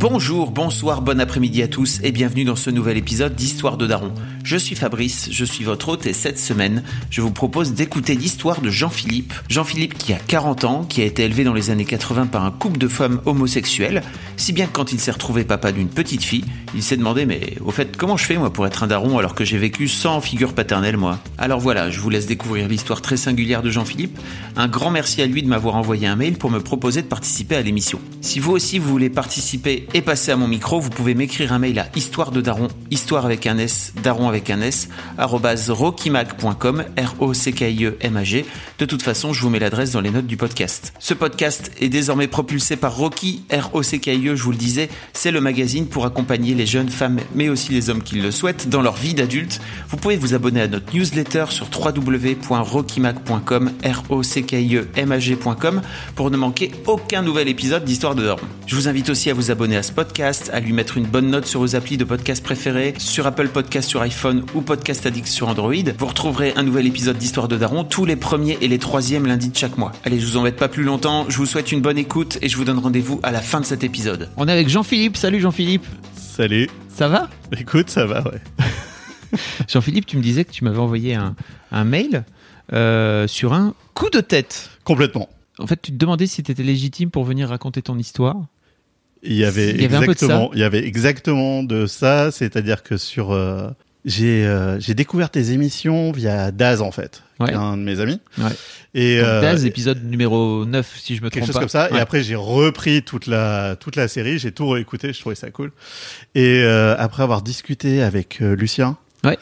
Bonjour, bonsoir, bon après-midi à tous et bienvenue dans ce nouvel épisode d'Histoire de Daron. Je suis Fabrice, je suis votre hôte et cette semaine, je vous propose d'écouter l'histoire de Jean-Philippe. Jean-Philippe qui a 40 ans, qui a été élevé dans les années 80 par un couple de femmes homosexuelles, si bien que quand il s'est retrouvé papa d'une petite fille, il s'est demandé mais au fait comment je fais moi pour être un daron alors que j'ai vécu sans figure paternelle moi? Alors voilà, je vous laisse découvrir l'histoire très singulière de Jean-Philippe. Un grand merci à lui de m'avoir envoyé un mail pour me proposer de participer à l'émission. Si vous aussi vous voulez participer et passer à mon micro, vous pouvez m'écrire un mail à histoire de daron, histoire avec un S, daron avec un S, arrobase rockymag.com, R-O-C-K-I-E-M-A-G. De toute façon, je vous mets l'adresse dans les notes du podcast. Ce podcast est désormais propulsé par Rocky, R-O-C-K-I-E, je vous le disais, c'est le magazine pour accompagner les jeunes femmes, mais aussi les hommes qui le souhaitent, dans leur vie d'adulte. Vous pouvez vous abonner à notre newsletter sur www.rockymag.com, R-O-C-K-I-E-M-A-G.com, pour ne manquer aucun nouvel épisode d'Histoire de Daron. Je vous invite aussi à vous abonner à ce podcast, à lui mettre une bonne note sur vos applis de podcast préférés, sur Apple Podcast sur iPhone ou Podcast Addict sur Android. Vous retrouverez un nouvel épisode d'Histoire de Daron tous les premiers et les troisièmes lundis de chaque mois. Allez, je vous embête pas plus longtemps, je vous souhaite une bonne écoute et je vous donne rendez-vous à la fin de cet épisode. On est avec Jean-Philippe, salut Jean-Philippe. Salut. Ça va? Écoute, ça va, ouais. Jean-Philippe, tu me disais que tu m'avais envoyé un, un mail euh, sur un coup de tête. Complètement. En fait, tu te demandais si tu étais légitime pour venir raconter ton histoire. Il y avait, Il y exactement, il y avait exactement de ça, c'est-à-dire que sur euh, j'ai euh, découvert tes émissions via Daz en fait, qui Ouais. est un de mes amis. Ouais. Et Donc, euh, Daz, épisode numéro 9, si je me quelque trompe chose pas. comme ça. Ouais. Et après j'ai repris toute la toute la série, j'ai tout réécouté, je trouvais ça cool. Et euh, après avoir discuté avec euh, Lucien. Ouais.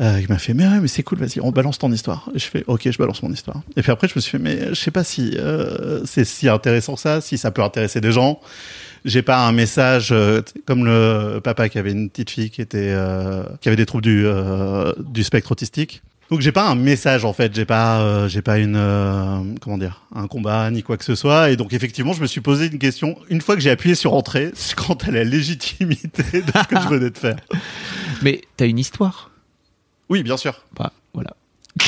Euh, il m'a fait mais ouais mais c'est cool vas-y on balance ton histoire et je fais ok je balance mon histoire et puis après je me suis fait mais je sais pas si euh, c'est si intéressant que ça si ça peut intéresser des gens j'ai pas un message euh, comme le papa qui avait une petite fille qui était euh, qui avait des troubles du euh, du spectre autistique donc j'ai pas un message en fait j'ai pas j'ai pas une comment dire un combat ni quoi que ce soit et donc effectivement je me suis posé une question une fois que j'ai appuyé sur entrée quant à la légitimité de ce que je venais de faire Mais t'as une histoire? oui bien sûr Bah, voilà.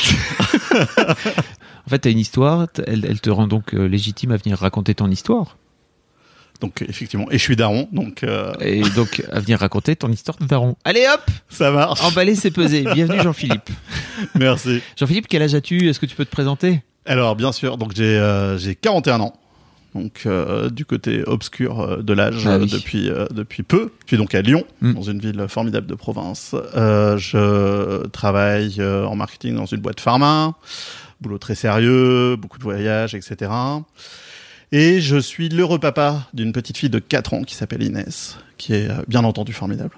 en fait, t'as une histoire, elle, elle te rend donc légitime à venir raconter ton histoire. Donc effectivement et je suis daron donc euh, Et donc, à venir raconter ton histoire de daron. Allez hop ça marche Emballé, c'est pesé. Bienvenue Jean-Philippe. merci Jean-Philippe, quel âge as-tu? Est-ce que tu peux te présenter? Alors bien sûr, donc j'ai euh, j'ai 41 ans. Donc euh, du côté obscur euh, de l'âge Ah oui. depuis euh, depuis peu. Je suis donc à Lyon, Mm. dans une ville formidable de province. Euh, je travaille en marketing dans une boîte pharma, boulot très sérieux, beaucoup de voyages, etc. Et je suis l'heureux papa d'une petite fille de 4 ans qui s'appelle Inès, qui est euh, bien entendu formidable.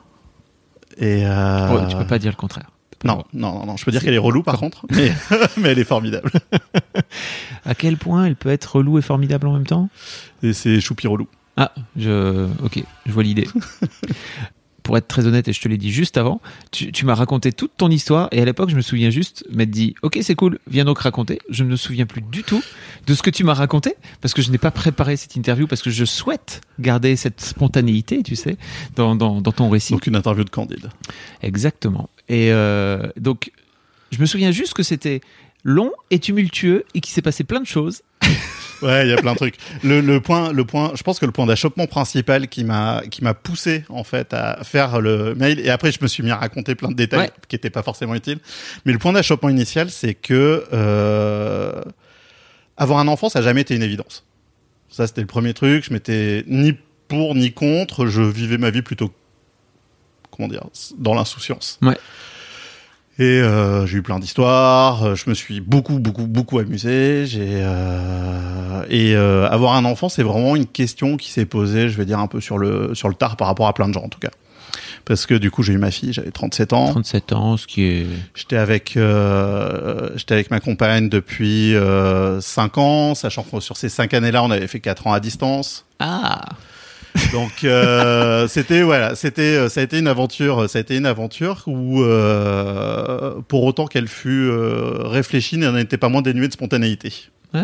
Et euh, Oh, Tu peux pas dire le contraire. Non, non, non, non, je peux dire qu'elle est relou par contre, mais, mais elle est formidable. À quel point elle peut être relou et formidable en même temps? Et c'est choupi relou. Ah, je. Ok, je vois l'idée. Pour être très honnête, et je te l'ai dit juste avant, tu, tu m'as raconté toute ton histoire, et à l'époque, je me souviens juste m'être dit Ok, c'est cool, viens donc raconter. Je ne me souviens plus du tout de ce que tu m'as raconté, parce que je n'ai pas préparé cette interview, parce que je souhaite garder cette spontanéité, tu sais, dans, dans, dans ton récit. Donc une interview de Candide. Exactement. Et euh, donc, je me souviens juste que c'était long et tumultueux, et qu'il s'est passé plein de choses. Ouais, il y a plein de trucs. Le, le point, le point, je pense que le point d'achoppement principal qui m'a, qui m'a poussé en fait à faire le mail. Et après, je me suis mis à raconter plein de détails Ouais. qui n'étaient pas forcément utiles. Mais le point d'achoppement initial, c'est que euh, avoir un enfant, ça n'a jamais été une évidence. Ça, c'était le premier truc. Je m'étais ni pour ni contre. Je vivais ma vie plutôt, comment dire, dans l'insouciance. Ouais. Et euh, j'ai eu plein d'histoires. euh, Je me suis beaucoup, beaucoup, beaucoup amusé. J'ai euh, et euh, avoir un enfant, c'est vraiment une question qui s'est posée, je vais dire un peu sur le sur le tard par rapport à plein de gens en tout cas. parce que du coup j'ai eu ma fille, j'avais 37 ans. 37 ans, ce qui est. J'étais avec euh, j'étais avec ma compagne depuis euh, 5 ans, sachant que sur ces 5 années-là, on avait fait 4 ans à distance. Ah. Donc euh, c'était voilà, c'était ça a été une aventure, ça a été une aventure où euh, pour autant qu'elle fut euh, réfléchie, elle n'était pas moins dénuée de spontanéité. Ouais.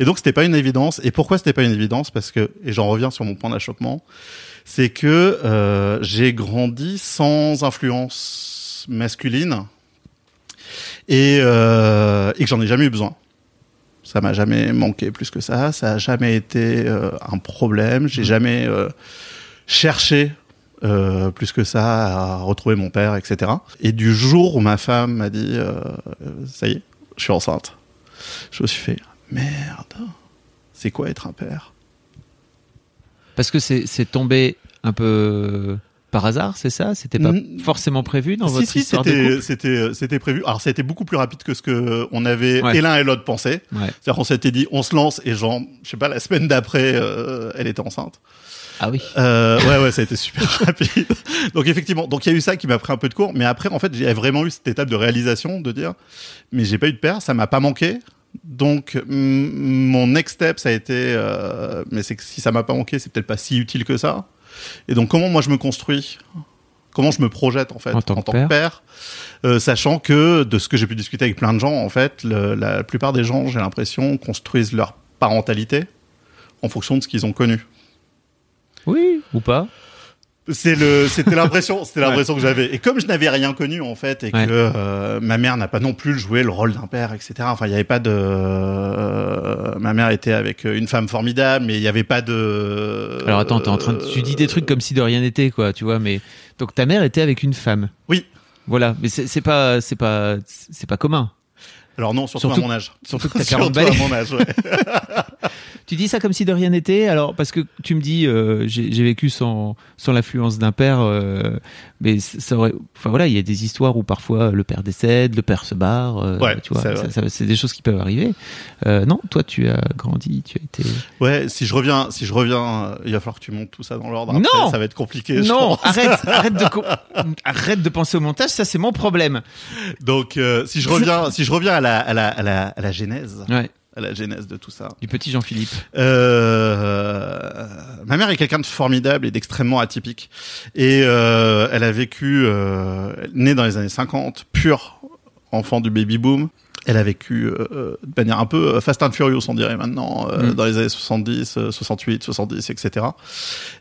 Et donc c'était pas une évidence. Et pourquoi c'était pas une évidence? Parce que et j'en reviens sur mon point d'achoppement, c'est que euh, j'ai grandi sans influence masculine et, euh, et que j'en ai jamais eu besoin. Ça m'a jamais manqué plus que ça. Ça a jamais été euh, un problème. J'ai jamais euh, cherché euh, plus que ça à retrouver mon père, etc. Et du jour où ma femme m'a dit, ça y est, je suis enceinte, je me suis fait merde. C'est quoi être un père? Parce que c'est c'est tombé un peu par hasard, c'est ça? C'était pas Mm. forcément prévu dans si, votre si, histoire de c'était, couple? c'était, c'était prévu. Alors, ça a été beaucoup plus rapide que ce que on avait Ouais. et l'un et l'autre pensé. Ouais. C'est-à-dire qu'on s'était dit, on se lance et genre, je sais pas, la semaine d'après, euh, elle était enceinte. Ah oui. Euh, ouais, ouais, ça a été super rapide. Donc effectivement, donc il y a eu ça qui m'a pris un peu de cours, mais après, en fait, j'ai vraiment eu cette étape de réalisation, de dire, mais j'ai pas eu de père, ça m'a pas manqué. Donc mon next step, ça a été, euh, mais c'est que si ça m'a pas manqué, c'est peut-être pas si utile que ça. Et donc comment moi je me construis, comment je me projette en fait En tant que père. père, euh, sachant que de ce que j'ai pu discuter avec plein de gens, en fait, le- la plupart des gens, j'ai l'impression, construisent leur parentalité en fonction de ce qu'ils ont connu. Oui, ou pas C'est le, c'était l'impression, c'était l'impression que j'avais. Et comme je n'avais rien connu en fait, et Ouais. que euh, ma mère n'a pas non plus joué le rôle d'un père, etc. Enfin, il n'y avait pas de. euh, ma mère était avec une femme formidable, mais il n'y avait pas de. Alors attends, t'es en train de... tu dis des trucs comme si de rien n'était, quoi, tu vois, mais donc ta mère était avec une femme. Oui. Voilà, mais c'est pas c'est pas c'est pas commun. Alors non, surtout, Surtout- à mon âge. Surtout que t'as 40 Surtout à balais. mon âge. Ouais. Tu dis ça comme si de rien n'était, alors parce que tu me dis euh, j'ai vécu sans sans l'influence d'un père, euh, mais ça aurait, enfin voilà, il y a des histoires où parfois le père décède, le père se barre, euh, Ouais, tu vois, c'est des choses qui peuvent arriver. Euh, non, toi tu as grandi, tu as été. ouais, si je reviens, si je reviens, euh, il va falloir que tu montes tout ça dans l'ordre. Non ça va être compliqué. Non, arrête, arrête de arrête de penser au montage, ça c'est mon problème. Donc, euh, si je reviens, si je reviens à la, à la, à la, à la genèse, Ouais, à la genèse de tout ça. du petit Jean-Philippe. Euh, ma mère est quelqu'un de formidable et d'extrêmement atypique. Et euh, elle a vécu, euh, née dans les années 50, pure enfant du baby boom. Elle a vécu euh, de manière un peu euh, fast and furious, on dirait maintenant, euh, Mm. dans les années 70, euh, 68, 70, etc.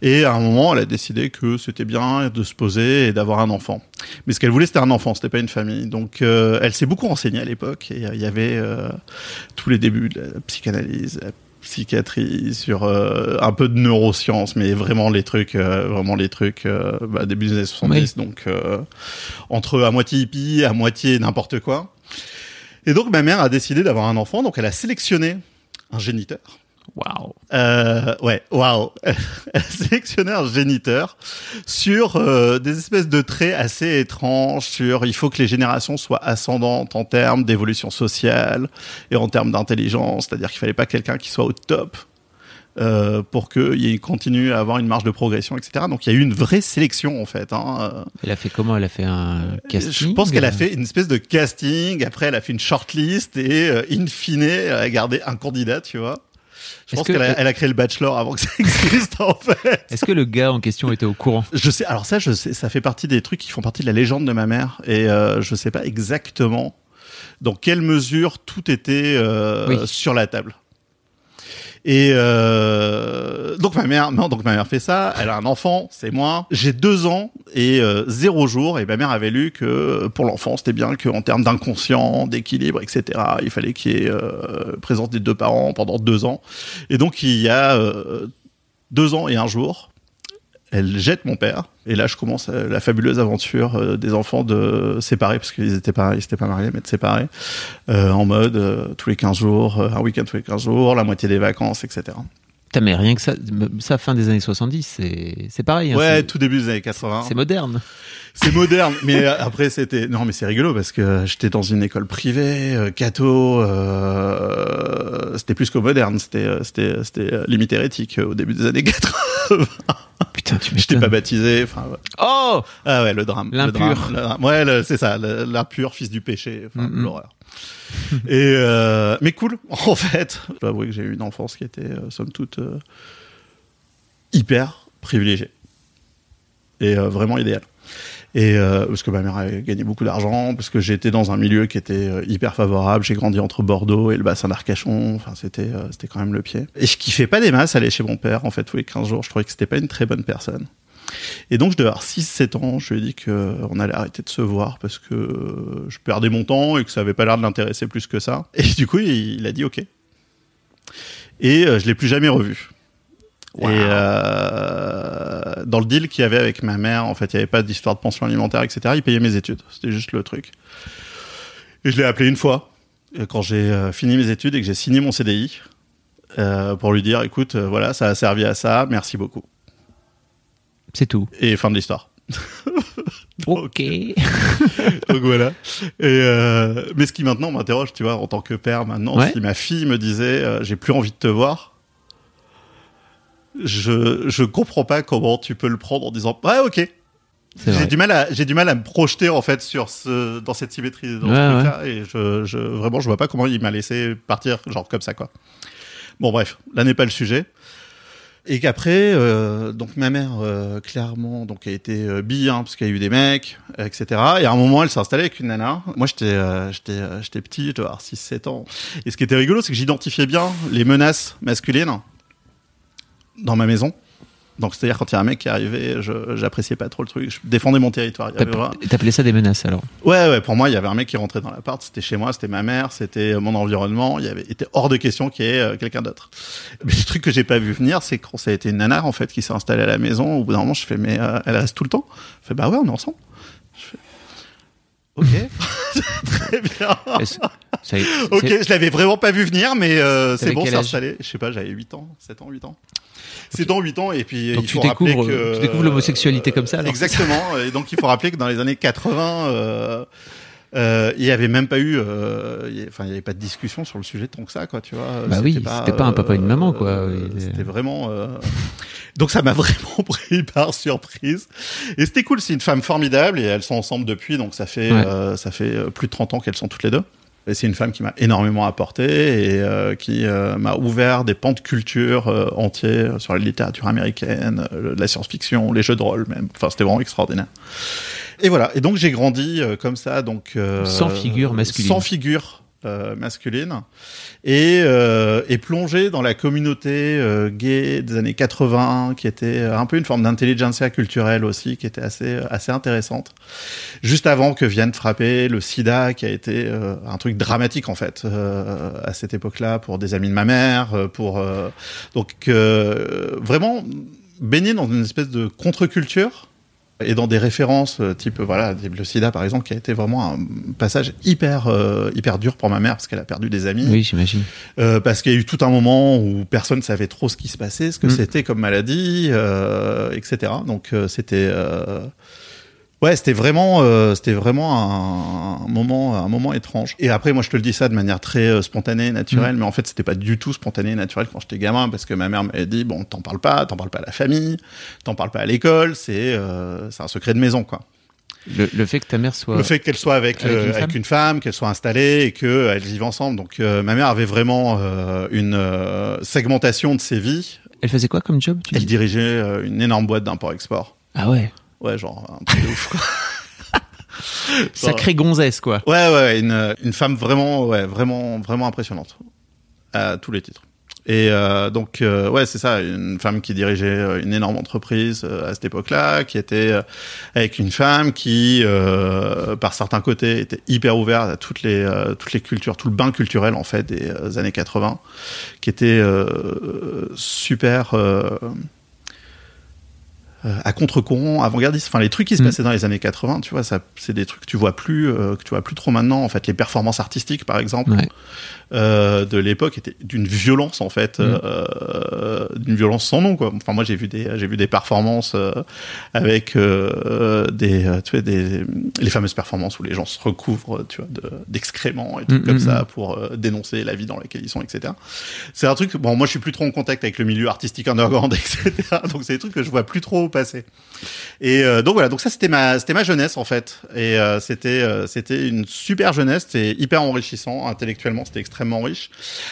Et à un moment, elle a décidé que c'était bien de se poser et d'avoir un enfant. Mais ce qu'elle voulait, c'était un enfant, c'était pas une famille. Donc, euh, elle s'est beaucoup renseignée à l'époque. Et euh, il y avait euh, tous les débuts de la psychanalyse, la psychiatrie, sur euh, un peu de neurosciences, mais vraiment les trucs, euh, vraiment les trucs, euh, bah, début des années 70, donc euh, entre à moitié hippie, à moitié n'importe quoi. Et donc ma mère a décidé d'avoir un enfant, donc elle a sélectionné un géniteur. Waouh. Euh, ouais, waouh. Elle a sélectionné un géniteur sur euh, des espèces de traits assez étranges sur il faut que les générations soient ascendantes en termes d'évolution sociale et en termes d'intelligence, c'est-à-dire qu'il fallait pas quelqu'un qui soit au top euh, pour qu'il continue à avoir une marge de progression, etc. Donc il y a eu une vraie sélection en fait. Hein. Euh, Elle a fait comment? Elle a fait un casting je pense qu'elle a fait une espèce de casting. Après, elle a fait une shortlist et, euh, in fine, elle a gardé un candidat, tu vois. Je pense que- qu'elle a, elle a créé le bachelor avant que ça existe, en fait. Est-ce que le gars en question était au courant? Je sais, alors ça, je sais, ça fait partie des trucs qui font partie de la légende de ma mère. Et euh, je sais pas exactement dans quelle mesure tout était euh, Oui. sur la table. Et euh, donc ma mère, non, donc ma mère fait ça. Elle a un enfant, c'est moi. J'ai deux ans et euh, zéro jour. Et ma mère avait lu que pour l'enfant, c'était bien qu'en termes d'inconscient, d'équilibre, etc., il fallait qu'il y ait euh, présence des deux parents pendant deux ans. Et donc il y a euh, deux ans et un jour, elle jette mon père. Et là, je commence euh, la fabuleuse aventure euh, des enfants de séparés, parce qu'ils étaient pas, ils étaient pas mariés, mais de séparés, euh, en mode euh, tous les 15 jours, un week-end tous les 15 jours, la moitié des vacances, etc. Putain, mais rien que ça, ça fin des années 70, c'est pareil. hein, ouais, tout début des années 80. c'est moderne. C'est moderne, mais après c'était non mais c'est rigolo parce que j'étais dans une école privée, euh, catho, euh, c'était plus que moderne, c'était c'était c'était limite hérétique au début des années 80. Putain, tu Je t'ai pas baptisé. Enfin, ouais. Oh ah ouais, le drame. le L'impur. drame, le drame. Ouais, c'est ça, l'impur, fils du péché. Enfin, Mm, l'horreur. Et euh, mais cool, en fait. Je dois avouer que j'ai eu une enfance qui était, euh, somme toute, euh, hyper privilégiée et vraiment idéale. Et euh, parce que ma mère avait gagné beaucoup d'argent, parce que j'étais dans un milieu qui était euh, hyper favorable. J'ai grandi entre Bordeaux et le bassin d'Arcachon. Enfin, c'était euh, c'était quand même le pied. Et je kiffais pas des masses aller chez mon père en fait tous les 15 jours. Je trouvais que c'était pas une très bonne personne. Et donc je devais avoir 6-7 ans. Je lui ai dit qu'on allait arrêter de se voir parce que euh, je perdais mon temps et que ça avait pas l'air de l'intéresser plus que ça. Et du coup, il, il a dit OK. Et euh, je l'ai plus jamais revu. Wow. Et euh, dans le deal qu'il y avait avec ma mère, en fait, il n'y avait pas d'histoire de pension alimentaire, etc. Il payait mes études. C'était juste le truc. Et je l'ai appelé une fois, euh, quand j'ai euh, fini mes études et que j'ai signé mon CDI, euh, pour lui dire, écoute, voilà, ça a servi à ça, merci beaucoup. C'est tout. Et fin de l'histoire. Ok. Donc voilà. Et euh, mais ce qui maintenant m'interroge, tu vois, en tant que père maintenant, Ouais. si ma fille me disait, j'ai plus envie de te voir, je je comprends pas comment tu peux le prendre en disant, ouais, ok. J'ai du mal à j'ai du mal à me projeter en fait sur ce dans cette symétrie dans Ouais, ce truc-là et je, je vraiment je vois pas comment il m'a laissé partir genre comme ça quoi. Bon bref, là n'est pas le sujet. Et qu'après, euh, donc ma mère, euh, clairement, donc a été euh, bi, hein, parce qu'il y a eu des mecs, etc. Et à un moment, elle s'est installée avec une nana. Moi, j'étais, euh, j'étais, euh, j'étais petit, je devais avoir 6-7 ans. Et ce qui était rigolo, c'est que j'identifiais bien les menaces masculines dans ma maison. Donc, c'est-à-dire quand il y a un mec qui arrivait, j'appréciais pas trop le truc. Je défendais mon territoire. T'appelais ça des menaces alors? Ouais, ouais, pour moi, il y avait un mec qui rentrait dans l'appart, c'était chez moi, c'était ma mère, c'était mon environnement, il y avait, était hors de question qu'il y ait euh, quelqu'un d'autre. Mais le truc que j'ai pas vu venir, c'est quand ça a été une nana, en fait, qui s'est installée à la maison, au bout d'un moment, je fais, mais euh, elle reste tout le temps? Je fais, bah ouais, on est ensemble. Je fais, ok. Très bien. Ça- Ok, je l'avais vraiment pas vu venir, mais euh, c'est bon, c'est installé. Je sais pas, j'avais 8 ans, 7 ans, 8 ans. C'est dans 8 ans, et puis Donc il tu faut rappeler découvres- que... tu découvres l'homosexualité comme ça, alors Exactement, et donc il faut rappeler que dans les années 80, euh, euh, il y avait même pas eu, euh, il enfin il y avait pas de discussion sur le sujet tant que ça, quoi, tu vois. Bah oui, c'était pas un papa et une maman, quoi. euh, C'était vraiment. euh, Donc ça m'a vraiment pris par surprise. Et c'était cool, c'est une femme formidable et elles sont ensemble depuis, donc ça fait Ouais. euh, ça fait euh, plus de 30 ans qu'elles sont toutes les deux. Et c'est une femme qui m'a énormément apporté et euh, qui euh, m'a ouvert des pans de culture euh, entiers euh, sur la littérature américaine, euh, la science-fiction, les jeux de rôle même. Enfin, c'était vraiment extraordinaire. Et voilà. Et donc j'ai grandi euh, comme ça, donc euh, Sans figure masculine. Sans figure euh, masculine et, euh, et plongé dans la communauté euh, gay des années 80, qui était un peu une forme d'intelligentsia culturelle aussi, qui était assez assez intéressante. Juste avant que vienne frapper le SIDA, qui a été euh, un truc dramatique en fait euh, à cette époque-là pour des amis de ma mère, euh, pour donc vraiment baigné dans une espèce de contre-culture et dans des références euh, type voilà le sida par exemple qui a été vraiment un passage hyper euh, hyper dur pour ma mère parce qu'elle a perdu des amis Oui, j'imagine. euh, parce qu'il y a eu tout un moment où personne savait trop ce qui se passait ce que Mm. c'était comme maladie euh, etc donc euh, c'était euh, ouais c'était vraiment euh, c'était vraiment un, un moment un moment étrange et après moi je te le dis ça de manière très euh, spontanée naturelle mais en fait c'était pas du tout spontané et naturel quand j'étais gamin parce que ma mère m'avait dit bon t'en parles pas t'en parles pas à la famille t'en parles pas à l'école c'est euh, c'est un secret de maison quoi Le, le fait que ta mère soit. le fait qu'elle soit avec, Avec euh, une avec femme une femme, qu'elle soit installée et qu'elles vivent ensemble. Donc euh, ma mère avait vraiment euh, une euh, segmentation de ses vies. Elle faisait quoi comme job tu Elle dirigeait euh, une énorme boîte d'import-export. Ah ouais. Ouais, genre un truc de ouf. quoi. Sacrée gonzesse, quoi. Ouais, ouais, une, une femme vraiment, ouais, vraiment, vraiment impressionnante à tous les titres. Et euh, donc, euh, ouais, c'est ça, une femme qui dirigeait euh, une énorme entreprise euh, à cette époque-là, qui était euh, avec une femme qui, euh, par certains côtés, était hyper ouverte à toutes les euh, toutes les cultures, tout le bain culturel en fait des années 80, qui était euh, super. Euh, euh, à contre-courant, avant-gardiste. Enfin, les trucs qui se Mm. passaient dans les années 80, tu vois, ça, c'est des trucs que tu vois plus, euh, que tu vois plus trop maintenant. En fait, les performances artistiques, par exemple, Ouais. euh, de l'époque étaient d'une violence en fait, Mm. euh, d'une violence sans nom quoi. Enfin, moi, j'ai vu des, j'ai vu des performances euh, avec euh, des, euh, tu vois, des, les fameuses performances où les gens se recouvrent, tu vois, de- d'excréments et tout Mm, comme mm, ça pour euh, dénoncer la vie dans laquelle ils sont, etc. C'est un truc. Bon, moi, je suis plus trop en contact avec le milieu artistique underground, etc. Donc, c'est des trucs que je vois plus trop au passé. Et euh, donc voilà, donc ça c'était ma c'était ma jeunesse en fait, et euh, c'était euh, c'était une super jeunesse, c'était hyper enrichissant intellectuellement, c'était extrêmement riche.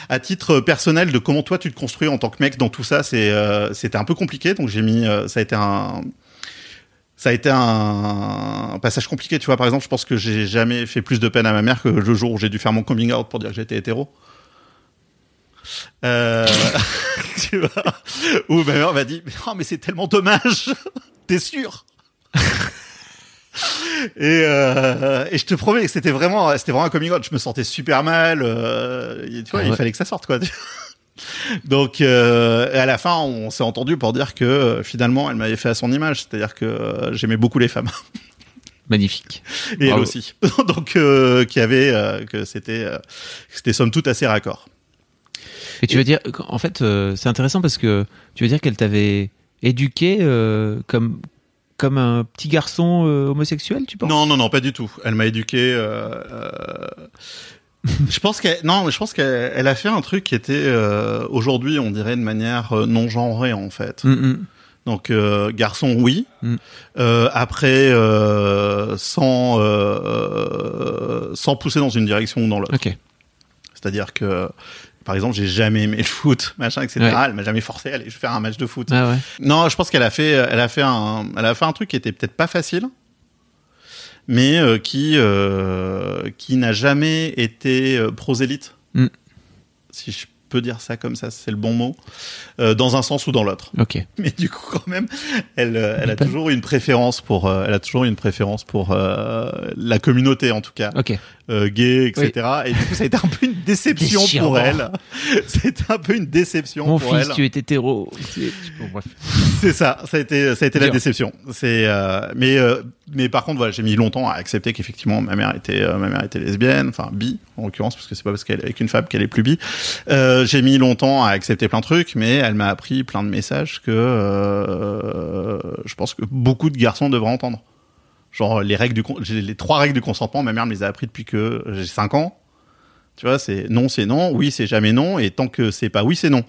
À titre personnel, de comment toi tu te construis en tant que mec dans tout ça, c'est c'était un peu compliqué, donc j'ai mis ça a été un ça a été un, passage compliqué, tu vois. Par exemple, je pense que j'ai jamais fait plus de peine à ma mère que le jour où j'ai dû faire mon coming out pour dire que j'étais hétéro. Euh, tu vois, où ma mère m'a dit, oh, mais c'est tellement dommage. T'es sûr? Et, euh, et je te promets que c'était vraiment, c'était vraiment un coming out. Je me sentais super mal. Euh, tu vois, Ah il fallait que ça sorte, quoi. Donc, euh, à la fin, on s'est entendu pour dire que finalement, elle m'avait fait à son image. C'est-à-dire que j'aimais beaucoup les femmes. Magnifique. Et elle aussi. Donc, qui avait, que c'était, c'était somme toute assez raccord. Et tu veux dire, en fait, euh, c'est intéressant parce que tu veux dire qu'elle t'avait éduqué euh, comme comme un petit garçon euh, homosexuel, tu penses? Non, non, non, pas du tout. Elle m'a éduqué. Euh, euh, je pense qu'elle, non, je pense qu'elle elle a fait un truc qui était euh, aujourd'hui, on dirait de manière non genrée en fait. Mm, mm. Donc euh, garçon, oui. Mm. Euh, après, euh, sans euh, sans pousser dans une direction ou dans l'autre. Ok. C'est-à-dire que, par exemple, j'ai jamais aimé le foot, machin, etc. Ouais. Elle m'a jamais forcé à aller faire un match de foot. Ah ouais. Non, je pense qu'elle a fait, elle a fait un, elle a fait un truc qui était peut-être pas facile, mais euh, qui, euh, qui n'a jamais été euh, prosélyte. Mm. Si je peux dire ça comme ça, c'est le bon mot, dans un sens ou dans l'autre. Ok. Mais du coup, quand même, elle, elle a Pas- toujours une préférence pour, elle a toujours une préférence pour la communauté en tout cas Ok. gay, etc. Et du coup, ça a été un peu une déception Déchirant. pour elle. C'était un peu une déception Mon pour fils, elle. tu es hétéro. C'est- bon. C'est ça, ça a été, ça a été la déception. C'est, euh, mais, euh, mais par contre, voilà, j'ai mis longtemps à accepter qu'effectivement ma mère était, euh, ma mère était lesbienne, enfin bi en l'occurrence, parce que c'est pas parce qu'elle est avec une femme qu'elle est plus bi. J'ai mis longtemps à accepter plein de trucs, mais elle m'a appris plein de messages que je pense que beaucoup de garçons devraient entendre. Genre les règles du, les trois règles du consentement, ma mère me les a appris depuis que j'ai 5 ans. Tu vois, c'est non, c'est non, oui, c'est jamais non, et tant que c'est pas oui, c'est non.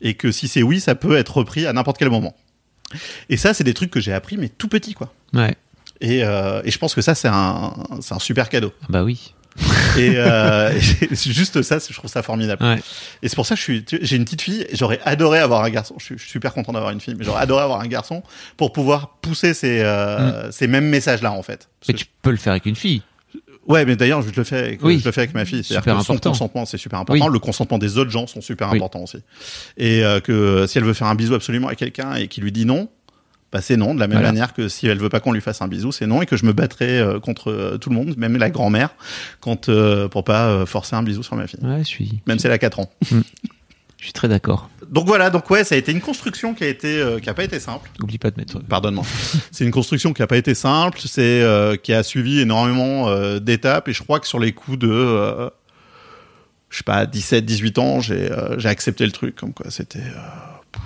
Et que si c'est oui, ça peut être repris à n'importe quel moment. Et ça, c'est des trucs que j'ai appris, mais tout petit, quoi. Ouais. Et, euh, et je pense que ça, c'est un, c'est un super cadeau. Ah Bah oui. Et, euh, juste ça, je trouve ça formidable. Ouais. Et c'est pour ça que je suis, tu- j'ai une petite fille. J'aurais adoré avoir un garçon. Je suis, je suis super content d'avoir une fille, mais j'aurais adoré avoir un garçon pour pouvoir pousser ces, euh, ces mêmes messages-là, en fait. Parce Mais que tu peux le faire avec une fille. Ouais, mais d'ailleurs, je le fais avec, Oui. je le fais avec ma fille. C'est-à-dire que son consentement, c'est super important. Oui. Le consentement des autres gens sont super Oui. importants aussi. Et euh, que si elle veut faire un bisou absolument à quelqu'un et qu'il lui dit non, bah c'est non. De la même Voilà. manière que si elle veut pas qu'on lui fasse un bisou, c'est non et que je me battrai euh, contre euh, tout le monde, même la grand-mère, quand pour pas forcer un bisou sur ma fille, Ouais, je suis. même si elle a 4 ans. Je suis très d'accord. Donc voilà, donc ouais, ça a été une construction qui a été, euh, qui a pas été simple. Oublie pas de mettre. Pardonne-moi. c'est une construction qui a pas été simple, c'est euh, qui a suivi énormément euh, d'étapes et je crois que sur les coups de je sais pas 17 18 ans, j'ai j'ai accepté le truc comme quoi c'était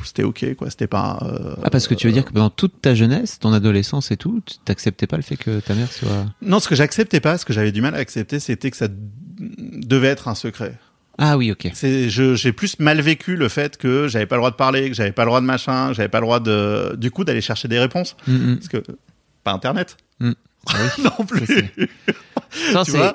c'était OK quoi, c'était pas euh, Ah, parce que tu veux dire que pendant toute ta jeunesse, ton adolescence et tout, tu t'acceptais pas le fait que ta mère soit. Non, ce que j'acceptais pas, ce que j'avais du mal à accepter, c'était que ça devait être un secret. Ah oui, ok. J'ai plus mal vécu le fait que j'avais pas le droit de parler, que j'avais pas le droit de machin, que j'avais pas le droit de du coup d'aller chercher des réponses Mm, mm. parce que pas internet. Mm. Ah oui. non plus.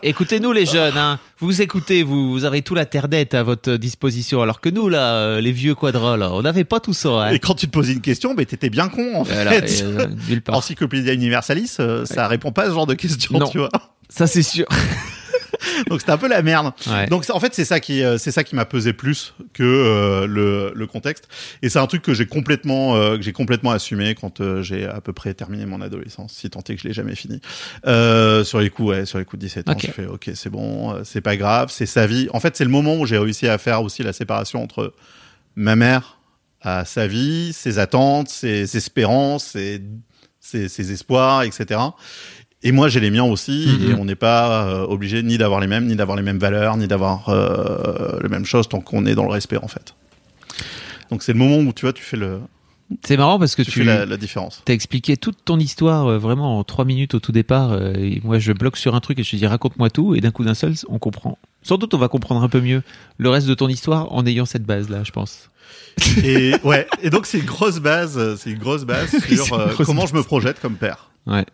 Écoutez-nous les jeunes, hein. vous écoutez, vous, vous avez tout la terre dette à votre disposition, alors que nous là, euh, les vieux quadras là, on n'avait pas tout ça. Hein. Et quand tu te posais une question, t'étais bien con en Voilà, fait. euh. Encyclopédia Universalis, euh, ça répond pas à ce genre de questions, Non. tu vois. Ça c'est sûr. Donc c'était un peu la merde. Ouais. Donc en fait c'est ça qui euh, c'est ça qui m'a pesé plus que euh, le, le contexte. Et c'est un truc que j'ai complètement euh, que j'ai complètement assumé quand euh, j'ai à peu près terminé mon adolescence, si tant est que je l'ai jamais fini. Sur les coups ouais, sur les coups de 17 ans, Ok. j'ai fait OK, c'est bon, c'est pas grave, c'est sa vie. En fait, c'est le moment où j'ai réussi à faire aussi la séparation entre ma mère à sa vie, ses attentes, ses espérances, ses, ses, ses espoirs, etc. Et moi, j'ai les miens aussi, Mhm. et on n'est pas euh, obligé ni d'avoir les mêmes, ni d'avoir les mêmes valeurs, ni d'avoir euh, les mêmes choses tant qu'on est dans le respect, en fait. Donc c'est le moment où tu vois, tu fais le, C'est marrant parce que tu tu, fais la, la différence. T'as expliqué toute ton histoire euh, vraiment en trois minutes au tout départ. euh, et moi, je bloque sur un truc et je te dis raconte-moi tout. Et d'un coup d'un seul, on comprend sans doute, on va comprendre un peu mieux le reste de ton histoire en ayant cette base-là, je pense. Et ouais, et donc c'est une grosse base, c'est une grosse base sur euh, comment je me projette comme père. Ouais.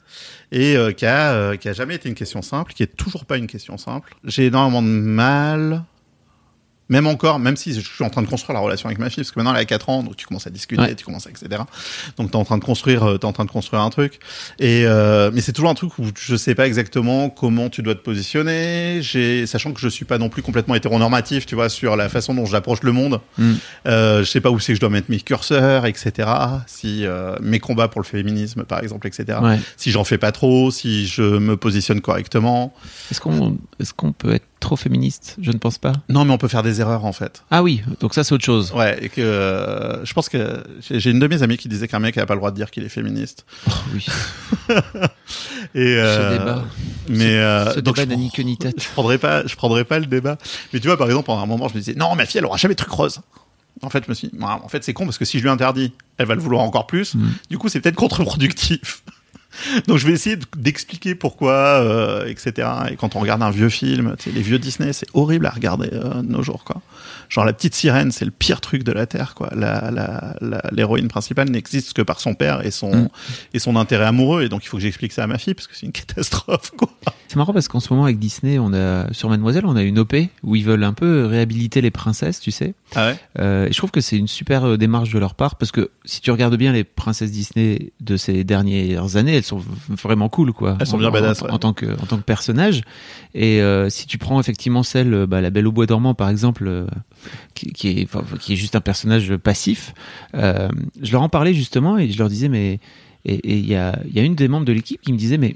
Et euh, qui a euh, qui a jamais été une question simple, qui est toujours pas une question simple. J'ai énormément de mal même encore, même si je suis en train de construire la relation avec ma fille, parce que maintenant elle a 4 ans, donc tu commences à discuter, Ouais. tu commences à etc. Donc t'es en train de construire, euh, t'es en train de construire un truc. Et euh, mais c'est toujours un truc où je sais pas exactement comment tu dois te positionner. J'ai, sachant que je suis pas non plus complètement hétéronormatif, tu vois, sur la façon dont j'approche le monde. Mm. Euh, je sais pas où c'est que je dois mettre mes curseurs, etc. Si euh, mes combats pour le féminisme, par exemple, etc. Ouais. Si j'en fais pas trop, si je me positionne correctement. Est-ce qu'on est-ce qu'on peut être trop féministe Je ne pense pas. Non, mais on peut faire des erreurs en fait. Ah oui, donc ça c'est autre chose. Ouais, et que euh, je pense que j'ai une de mes amies qui disait qu'un mec n'a pas le droit de dire qu'il est féministe. Oh, oui. Et Ce débat. Mais euh, Ce donc débat je, ni tête. je prendrais pas, je prendrais pas le débat. Mais tu vois, par exemple, pendant un moment, je me disais non, ma fille, elle aura jamais de truc rose. En fait, je me suis, dit, en fait, c'est con parce que si je lui interdis, elle va le vouloir encore plus. Mm. Du coup, c'est peut-être contre-productif. Donc, je vais essayer de- d'expliquer pourquoi, euh, etc. Et quand on regarde un vieux film, tu sais, les vieux Disney, c'est horrible à regarder euh, de nos jours, quoi. Genre la petite sirène, c'est le pire truc de la terre, quoi. La, la, la- l'héroïne principale n'existe que par son père et son Mm. et son intérêt amoureux. Et donc, il faut que j'explique ça à ma fille parce que c'est une catastrophe, quoi. C'est marrant parce qu'en ce moment avec Disney, on a sur Mademoiselle, on a une OP où ils veulent un peu réhabiliter les princesses, tu sais. Ah ouais? Euh, et je trouve que c'est une super euh, démarche de leur part parce que si tu regardes bien les princesses Disney de ces dernières années, elles sont vraiment cool quoi. Elles sont En- bien en- badass, en, ouais. en tant que en tant que personnage. Et euh, si tu prends effectivement celle, bah, la Belle au bois dormant par exemple, euh, qui, qui est enfin, qui est juste un personnage passif, je leur en parlais justement et je leur disais mais et et il y a il y a une des membres de l'équipe qui me disait mais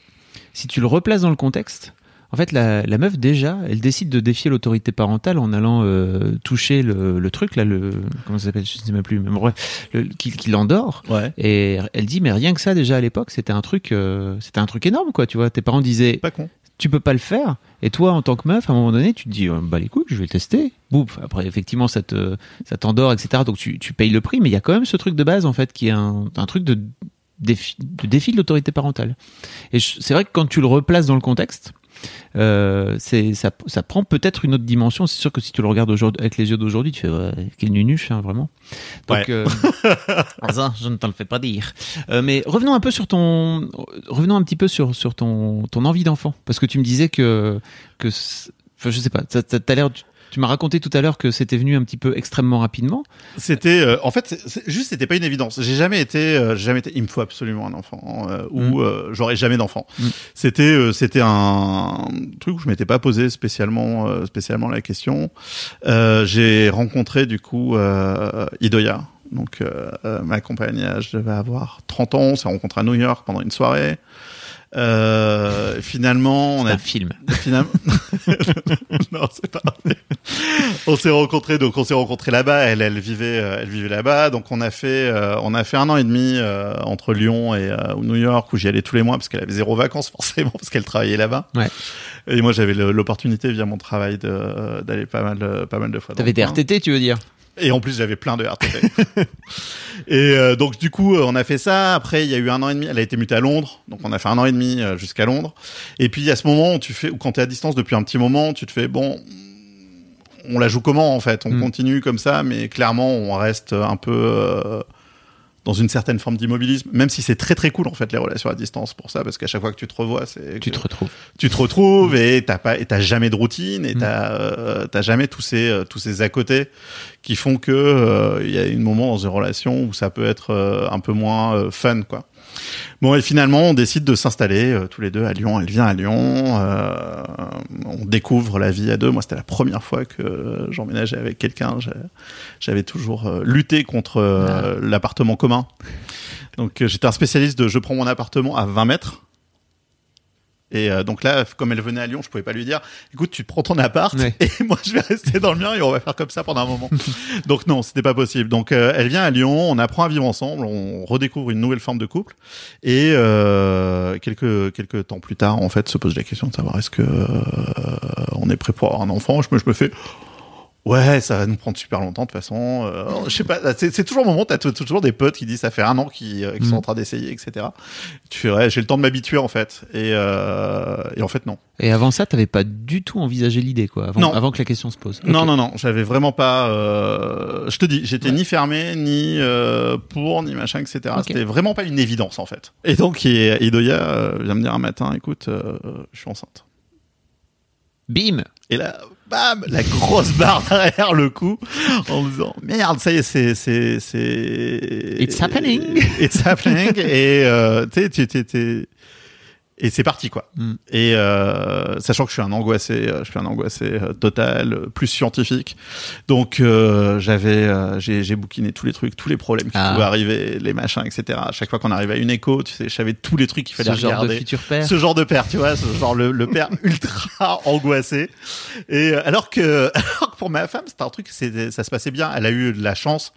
si tu le replaces dans le contexte. En fait, la, la meuf déjà, elle décide de défier l'autorité parentale en allant euh, toucher le, le truc là, le comment ça s'appelle, je sais même plus, mais bref, le- qui, qui l'endort. Ouais. Et elle dit mais rien que ça déjà à l'époque, c'était un truc, euh, c'était un truc énorme quoi. Tu vois, tes parents disaient Pas con. tu peux pas le faire. Et toi, en tant que meuf, à un moment donné, tu te dis, euh, bah les couilles, je vais le tester. Bouf. Après, effectivement, ça te, ça t'endort, etc. Donc tu, tu payes le prix, mais il y a quand même ce truc de base en fait qui est un, un truc de défi, de défi de l'autorité parentale. Et c'est vrai que quand tu le replaces dans le contexte, euh, ça, ça prend peut-être une autre dimension. C'est sûr que si tu le regardes avec les yeux d'aujourd'hui, tu fais ouais, quel nunuche, hein, vraiment. Donc, Ouais. euh, ça, je ne t'en le fais pas dire. Euh, mais revenons un peu sur ton, revenons un petit peu sur sur ton ton envie d'enfant, parce que tu me disais que que, enfin, je sais pas, t'as l'air, tu, m'as raconté tout à l'heure que c'était venu un petit peu extrêmement rapidement. C'était, euh, en fait, c'est- c'est- juste, c'était pas une évidence. J'ai jamais été, euh, jamais été. Il me faut absolument un enfant, euh, ou Mm. euh, j'aurais jamais d'enfant. Mm. C'était, euh, c'était un truc où je m'étais pas posé spécialement, euh, spécialement la question. Euh, j'ai rencontré du coup euh, Idoya. Donc, ma compagne, je devais avoir 30 ans. On s'est rencontrés à New York pendant une soirée. Euh, finalement, on a un film. finalement non c'est pas on s'est rencontrés donc on s'est rencontrés là-bas elle elle vivait euh, elle vivait là-bas donc on a fait euh, on a fait un an et demi entre Lyon et New York où j'y allais tous les mois parce qu'elle avait zéro vacances forcément parce qu'elle travaillait là-bas Ouais. et moi j'avais l'opportunité via mon travail d'aller pas mal de- pas mal de fois T'avais des. RTT, tu veux dire? Et en plus, j'avais plein de RTT. et euh, donc, du coup, euh, on a fait ça. Après, il y a eu un an et demi. Elle a été mutée à Londres. Donc, on a fait un an et demi euh, jusqu'à Londres. Et puis, a ce moment où tu fais, où quand t'es à distance depuis un petit moment, tu te fais, bon, on la joue comment, en fait? On Mm. continue comme ça, mais clairement, on reste un peu, euh, dans une certaine forme d'immobilisme, même si c'est très très cool en fait les relations à distance pour ça, parce qu'à chaque fois que tu te revois, c'est Tu te retrouves. tu te retrouves et t'as pas et t'as jamais de routine et Mm. t'as euh, t'as jamais tous ces euh, tous ces à côté qui font que euh, il y a un moment dans une relation où ça peut être euh, un peu moins euh, fun quoi. Bon et finalement on décide de s'installer euh, tous les deux à Lyon. Elle vient à Lyon. euh, on découvre la vie à deux. Moi c'était la première fois que j'emménageais avec quelqu'un. J'avais toujours euh, lutté contre euh, l'appartement commun. Donc euh, j'étais un spécialiste de je prends mon appartement à 20 mètres. Et euh, donc là, comme elle venait à Lyon, je pouvais pas lui dire, écoute, tu prends ton appart Ouais. et moi je vais rester dans le mien et on va faire comme ça pendant un moment. donc non, c'était pas possible. Donc euh, elle vient à Lyon, on apprend à vivre ensemble, on redécouvre une nouvelle forme de couple et euh, quelques quelques temps plus tard, en fait, se pose la question de savoir est-ce que euh, on est prêt pour avoir un enfant. Je me, je me fais Ouais, ça va nous prendre super longtemps de toute façon. Euh, je sais pas, c'est toujours le moment, t'as toujours des potes qui disent ça fait un an qui qui sont Mm. en train d'essayer, etc. Tu fais, ouais, j'ai le temps de m'habituer en fait. Et, euh, et en fait, non. Et avant ça, t'avais pas du tout envisagé l'idée, quoi. Avant, Non. avant que la question se pose. Non, non, non, j'avais vraiment pas. Euh... Je te dis, j'étais ni fermé, ni euh, pour, ni machin, etc. C'était vraiment pas une évidence en fait. Et donc, et- euh, vient me dire un matin, écoute, euh, je suis enceinte. Bim. Et là, bam, la grosse barre derrière le cou, en disant merde, ça y est, c'est c'est c'est. It's happening. It's happening. et euh, tu sais, tu t'es- t'es- et c'est parti quoi. Mm. Et euh, sachant que je suis un angoissé, euh, je suis un angoissé euh, total, euh, plus scientifique. Donc euh, j'avais, euh, j'ai j'ai bouquiné tous les trucs, tous les problèmes qui Ah. pouvaient arriver, les machins, etc. À chaque fois qu'on arrivait à une écho, tu sais, je savais tous les trucs qu'il fallait Ce genre de regarder futur père. ce genre de père, tu vois, ce genre le, le père ultra angoissé. Et alors que, alors que pour ma femme, c'était un truc, ça se passait bien. Elle a eu de la chance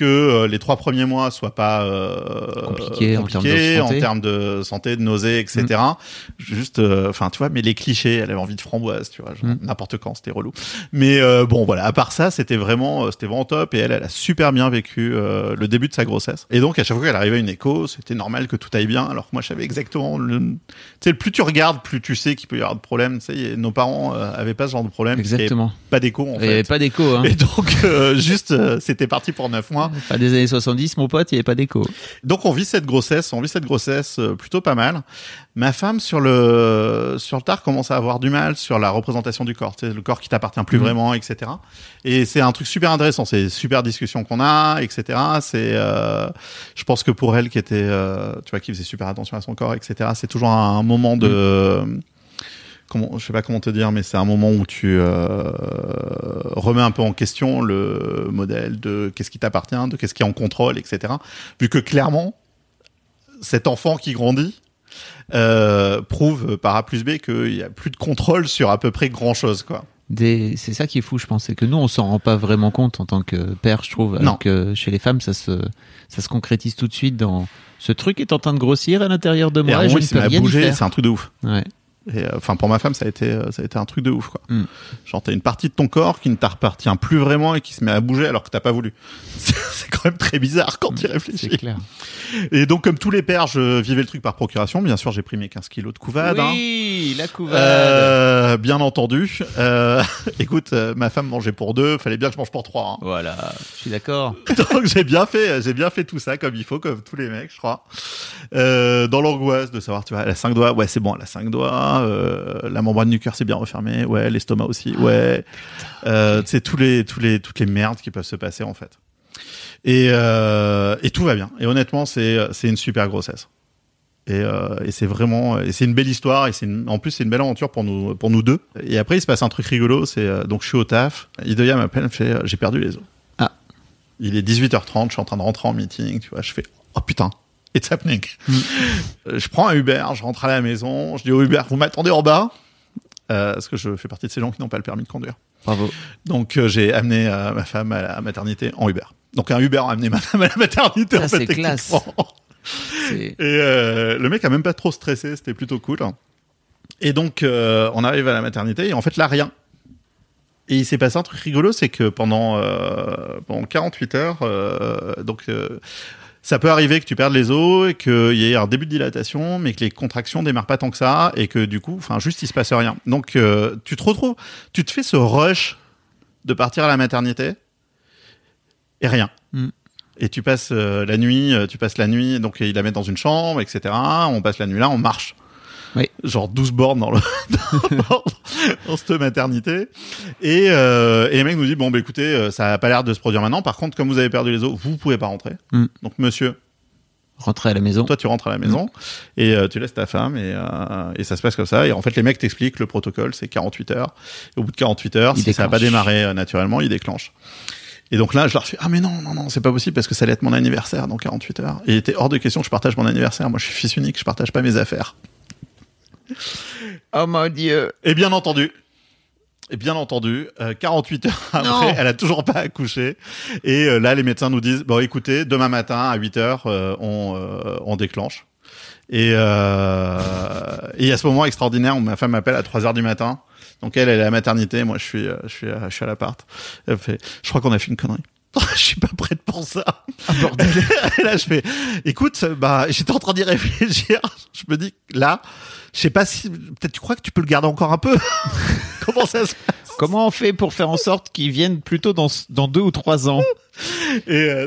que euh, les trois premiers mois soient pas euh, Compliqués en termes de compliqués en santé. termes de santé, de nausées, etc. Juste, euh, enfin, tu vois, mais les clichés, elle avait envie de framboise, tu vois, Mm. n'importe quand, c'était relou. Mais euh, bon, voilà, à part ça, c'était vraiment, euh, c'était vraiment top. Et elle, elle a super bien vécu euh, le début de sa grossesse. Et donc, à chaque fois qu'elle arrivait à une écho, c'était normal que tout aille bien. Alors que moi, je savais exactement le, tu sais, plus tu regardes, plus tu sais qu'il peut y avoir de problèmes. Tu sais, et nos parents euh, avaient pas ce genre de problème. Exactement. Pas d'écho, en fait. pas d'écho, hein. Et donc, euh, juste, euh, c'était parti pour neuf mois. Des années 70, mon pote, il y avait pas d'écho. Donc on vit cette grossesse, on vit cette grossesse euh, plutôt pas mal. Ma femme sur le sur le tard commence à avoir du mal sur la représentation du corps, le corps qui t'appartient plus Mhm. vraiment, etc. Et c'est un truc super intéressant, c'est super discussion qu'on a, etc. C'est, euh, je pense que pour elle qui était, euh, tu vois, qui faisait super attention à son corps, etc. C'est toujours un moment de Comment, je sais pas comment te dire, mais c'est un moment où tu euh, remets un peu en question le modèle de qu'est-ce qui t'appartient, de qu'est-ce qui est en contrôle, etc. Vu que clairement, cet enfant qui grandit euh, prouve par A plus B qu'il y a plus de contrôle sur à peu près grand chose, quoi. Des... C'est ça qui est fou, je pense. C'est que nous, on s'en rend pas vraiment compte en tant que père, je trouve. Non. Alors que chez les femmes, ça se, ça se concrétise tout de suite dans ce truc est en train de grossir à l'intérieur de Et moi un et, je moment, ne peux rien bouger, c'est un truc de ouf. Ouais. Et euh, enfin, pour ma femme, ça a été, euh, ça a été un truc de ouf, quoi. Mm. Genre, t'as une partie de ton corps qui ne t'appartient plus vraiment et qui se met à bouger alors que t'as pas voulu. C'est c'est quand même très bizarre quand tu y C'est réfléchis. clair. Et donc, comme tous les pères, je vivais le truc par procuration. Bien sûr, j'ai pris mes 15 kilos de couvade. hein. Oui, la couvade. Euh, bien entendu. Euh, écoute, euh, ma femme mangeait pour deux, fallait bien que je mange pour trois. hein. Voilà, je suis d'accord. Donc j'ai bien fait, j'ai bien fait tout ça comme il faut, comme tous les mecs, je crois. Euh, dans l'angoisse de savoir, tu vois, elle a cinq doigts, ouais c'est bon, elle a cinq doigts. Euh, la membrane du cœur s'est bien refermée, ouais, l'estomac aussi, ouais. Euh, c'est tous les, tous les, toutes les merdes qui peuvent se passer en fait. Et, euh, et tout va bien. Et honnêtement, c'est, c'est une super grossesse. Et, euh, et c'est vraiment, et c'est une belle histoire. Et c'est en plus c'est une belle aventure pour nous, pour nous deux. Et après il se passe un truc rigolo. C'est euh, donc je suis au taf. Idoya m'appelle, fait, euh, j'ai perdu les os. Ah. Il est 18h30, je suis en train de rentrer en meeting, tu vois, je fais oh putain, it's happening. Euh, Je prends un Uber, je rentre à la maison, je dis au Uber, vous m'attendez en bas euh, parce que je fais partie de ces gens qui n'ont pas le permis de conduire. Bravo. Donc j'ai amené ma femme à la maternité en Uber. Donc un Uber a amené ma femme à la maternité Ça, en fait. c'est classe. Et euh, le mec a même pas trop stressé, c'était plutôt cool. Et donc euh, on arrive à la maternité et en fait là rien. Et il s'est passé un truc rigolo, c'est que pendant euh, pendant 48 heures, euh, donc euh, ça peut arriver que tu perdes les os et qu'il y ait un début de dilatation, mais que les contractions démarrent pas tant que ça et que du coup, enfin juste il se passe rien. Donc euh, tu te retrouves, tu te fais ce rush de partir à la maternité et rien. Mm. Et tu passes euh, la nuit, euh, tu passes la nuit, donc ils la mettent dans une chambre, etc. On passe la nuit là, on marche. Oui. Genre 12 bornes dans, le, dans, dans cette maternité. Et, euh, et les mecs nous disent, bon, bah, écoutez, euh, ça a pas l'air de se produire maintenant. Par contre, comme vous avez perdu les os, vous pouvez pas rentrer. Mm. Donc, monsieur, Rentrer à la maison. toi, tu rentres à la maison et euh, tu laisses ta femme et, euh, et ça se passe comme ça. Et en fait, les mecs t'expliquent le protocole, c'est 48 heures. Et au bout de 48 heures, Il si ça n'a pas démarré euh, naturellement, il déclenche. Et donc là, je leur fais ah mais non non non, c'est pas possible parce que ça allait être mon anniversaire dans 48 heures. Et il était hors de question que je partage mon anniversaire. Moi, je suis fils unique, je partage pas mes affaires. Oh mon dieu. Et bien entendu. Et bien entendu, euh, 48 heures après, Non. elle a toujours pas accouché. Et euh, là, les médecins nous disent, bon, écoutez, demain matin à 8 heures, euh, on, euh, on déclenche. Et, euh, et à ce moment extraordinaire où ma femme m'appelle à 3 heures du matin, Donc elle, elle est à la maternité, moi je suis, euh, je suis, à- je suis à l'appart. Elle fait, je crois qu'on a fait une connerie. je suis pas prête pour ça. Et là, je fais, écoute, bah, j'étais en train d'y réfléchir. Je me dis, là, je sais pas si, peut-être tu crois que tu peux le garder encore un peu? Comment ça se passe? Comment on fait pour faire en sorte qu'ils viennent plutôt dans, dans deux ou trois ans? Et euh,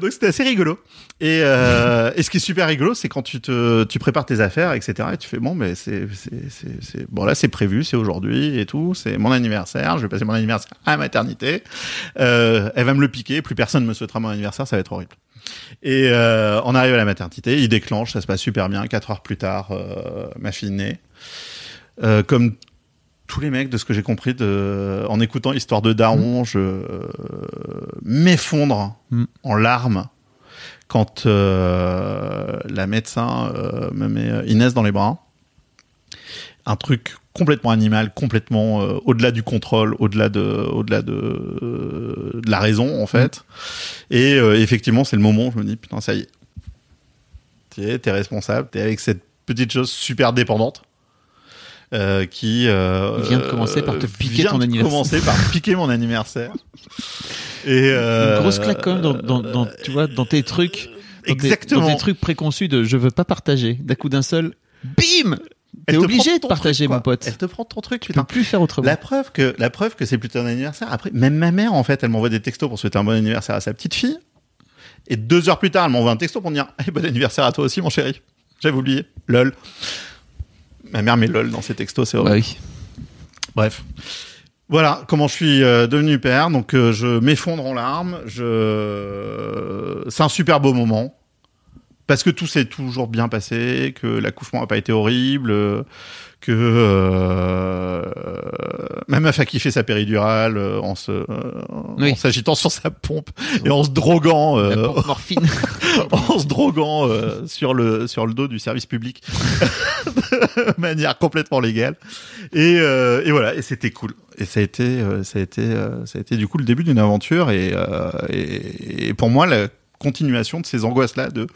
Donc c'était assez rigolo. Et, euh, et ce qui est super rigolo, c'est quand tu te, tu prépares tes affaires, etc. Et tu fais bon, mais c'est, c'est, c'est, bon là, c'est prévu, c'est aujourd'hui et tout. C'est mon anniversaire. Je vais passer mon anniversaire à maternité. Euh, elle va me le piquer. Plus personne me souhaitera mon anniversaire. Ça va être horrible. Et euh, on arrive à la maternité. Il déclenche. Ça se passe super bien. Quatre heures plus tard, euh, ma fille naît. Euh, comme tous les mecs, de ce que j'ai compris, de, en écoutant Histoire de Daron, je euh, m'effondre Mm. en larmes quand euh, la médecin euh, me met euh, Inès dans les bras. Un truc complètement animal, complètement euh, au-delà du contrôle, au-delà de, au-delà de, euh, de la raison en fait. Et euh, effectivement, c'est le moment où je me dis putain ça y est, t'es, t'es responsable, t'es avec cette petite chose super dépendante. Euh, qui euh, Vient de commencer par te euh, piquer vient ton anniversaire. commencer par piquer mon anniversaire. Et euh, Une grosse claque quand même dans, dans, dans- tu vois, dans tes trucs. Dans tes- Exactement. dans tes trucs préconçus de je veux pas partager. D'un coup d'un seul, bim T'es obligé de partager, truc, mon pote. Elle te prend ton truc, Tu peux putain. plus faire autrement. La preuve que la preuve que c'est plutôt un anniversaire. Après, même ma mère, en fait, elle m'envoie des textos pour souhaiter un bon anniversaire à sa petite fille. Et deux heures plus tard, elle m'envoie un texto pour me dire hey, bon anniversaire à toi aussi, mon chéri. J'avais oublié. Lol. Ma mère met lol dans ses textos, c'est Bah horrible. oui. Bref. Voilà comment je suis euh, devenu père. Donc euh, je m'effondre en larmes. Je... C'est un super beau moment. Parce que tout s'est toujours bien passé, que l'accouchement n'a pas été horrible, euh, que euh, même ma qui fait sa péridurale en se, Oui. en s'agitant sur sa pompe et en se droguant, La pompe morphine. en se droguant sur le sur le dos du service public de manière complètement légale et, euh, et voilà et c'était cool et ça a été euh, ça a été euh, ça a été du coup le début d'une aventure et, euh, et et pour moi la continuation de ces angoisses là de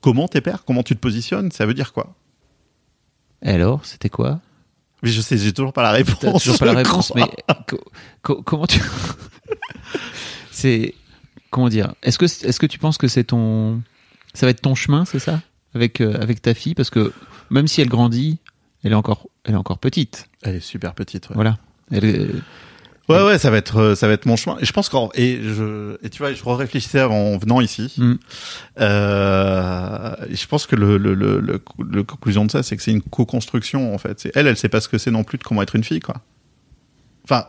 comment t'es père comment tu te positionnes ça veut dire quoi? Et alors, c'était quoi? Mais je sais j'ai toujours pas la T'as réponse toujours pas la réponse, crois. mais co- co- comment tu. c'est. Comment dire? Est-ce que, est-ce que tu penses que c'est ton. Ça va être ton chemin, c'est ça? Avec, euh, avec ta fille Parce que même si elle grandit, elle est encore, elle est encore petite. elle est super petite ouais. Voilà. Elle est- Ouais, ouais, ça va être, euh, ça va être mon chemin. Et je pense qu'en, et je, et tu vois, je réfléchissais en venant ici. Mm. Euh, et je pense que le, le, le, le, le conclusion de ça, c'est que c'est une co-construction, en fait. C'est, elle, elle sait pas ce que c'est non plus de comment être une fille, quoi. Enfin,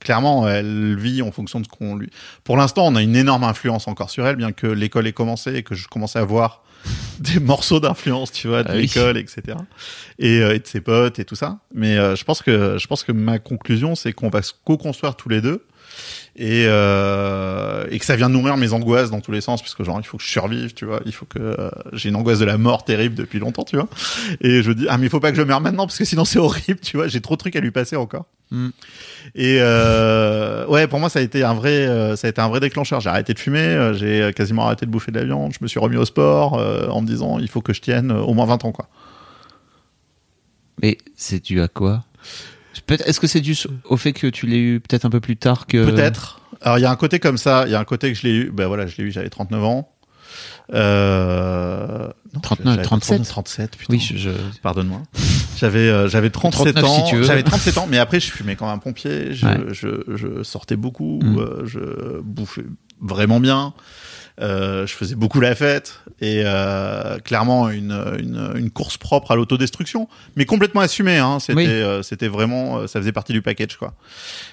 clairement, elle vit en fonction de ce qu'on lui. Pour l'instant, on a une énorme influence encore sur elle, bien que l'école ait commencé et que je commence à voir des morceaux d'influence, tu vois, de Ah oui. l'école, etc. Et, euh, et de ses potes et tout ça. Mais euh, je pense que je pense que ma conclusion, c'est qu'on va se co-construire tous les deux et euh, et que ça vient nourrir mes angoisses dans tous les sens, puisque genre il faut que je survive, tu vois, il faut que euh, j'ai une angoisse de la mort terrible depuis longtemps, tu vois. Et je me dis ah mais il faut pas que je meure maintenant parce que sinon c'est horrible, tu vois, j'ai trop de trucs à lui passer encore. Mm. Et euh, ouais, pour moi ça a été un vrai, euh, ça a été un vrai déclencheur. J'ai arrêté de fumer, euh, j'ai quasiment arrêté de bouffer de la viande, je me suis remis au sport euh, en me disant il faut que je tienne au moins 20 ans quoi. Mais c'est dû à quoi? Est-ce que c'est dû au fait que tu l'aies eu peut-être un peu plus tard que. Peut-être. Alors il y a un côté comme ça, il y a un côté que je l'ai eu, ben voilà, je l'ai eu, j'avais 39 ans. Euh, non, 39, j'avais 37. 37, putain. Oui, je, je- Pardonne-moi. J'avais euh, j'avais 37 39 ans. si tu veux. J'avais 37 ans, mais après je fumais comme un pompier. Je, Ouais. je, je sortais beaucoup. Mm. euh, je bouffais vraiment bien. Euh, je faisais beaucoup la fête et euh, clairement une, une, une course propre à l'autodestruction, mais complètement assumée. Hein. C'était Oui. euh, c'était vraiment ça faisait partie du package quoi.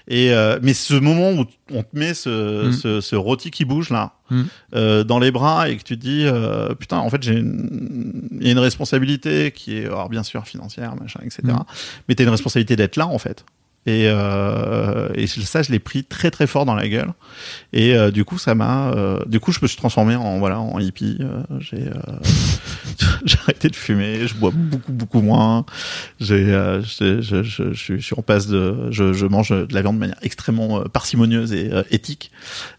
Et euh, mais ce moment où on te met ce, Mm. ce, ce rôti qui bouge là Mm. euh, dans les bras et que tu te dis euh, putain en fait j'ai une, il y a une responsabilité qui est alors bien sûr financière machin etc Mm. mais t'as une responsabilité d'être là en fait et, euh, et ça je l'ai pris très très fort dans la gueule. Et euh, du coup ça m'a euh, du coup je me suis transformé en voilà en hippie. Euh, j'ai euh, j'ai arrêté de fumer. Je bois beaucoup beaucoup moins. J'ai euh, je, je, je, je suis- en passe de je, mange de la viande de manière extrêmement parcimonieuse et éthique.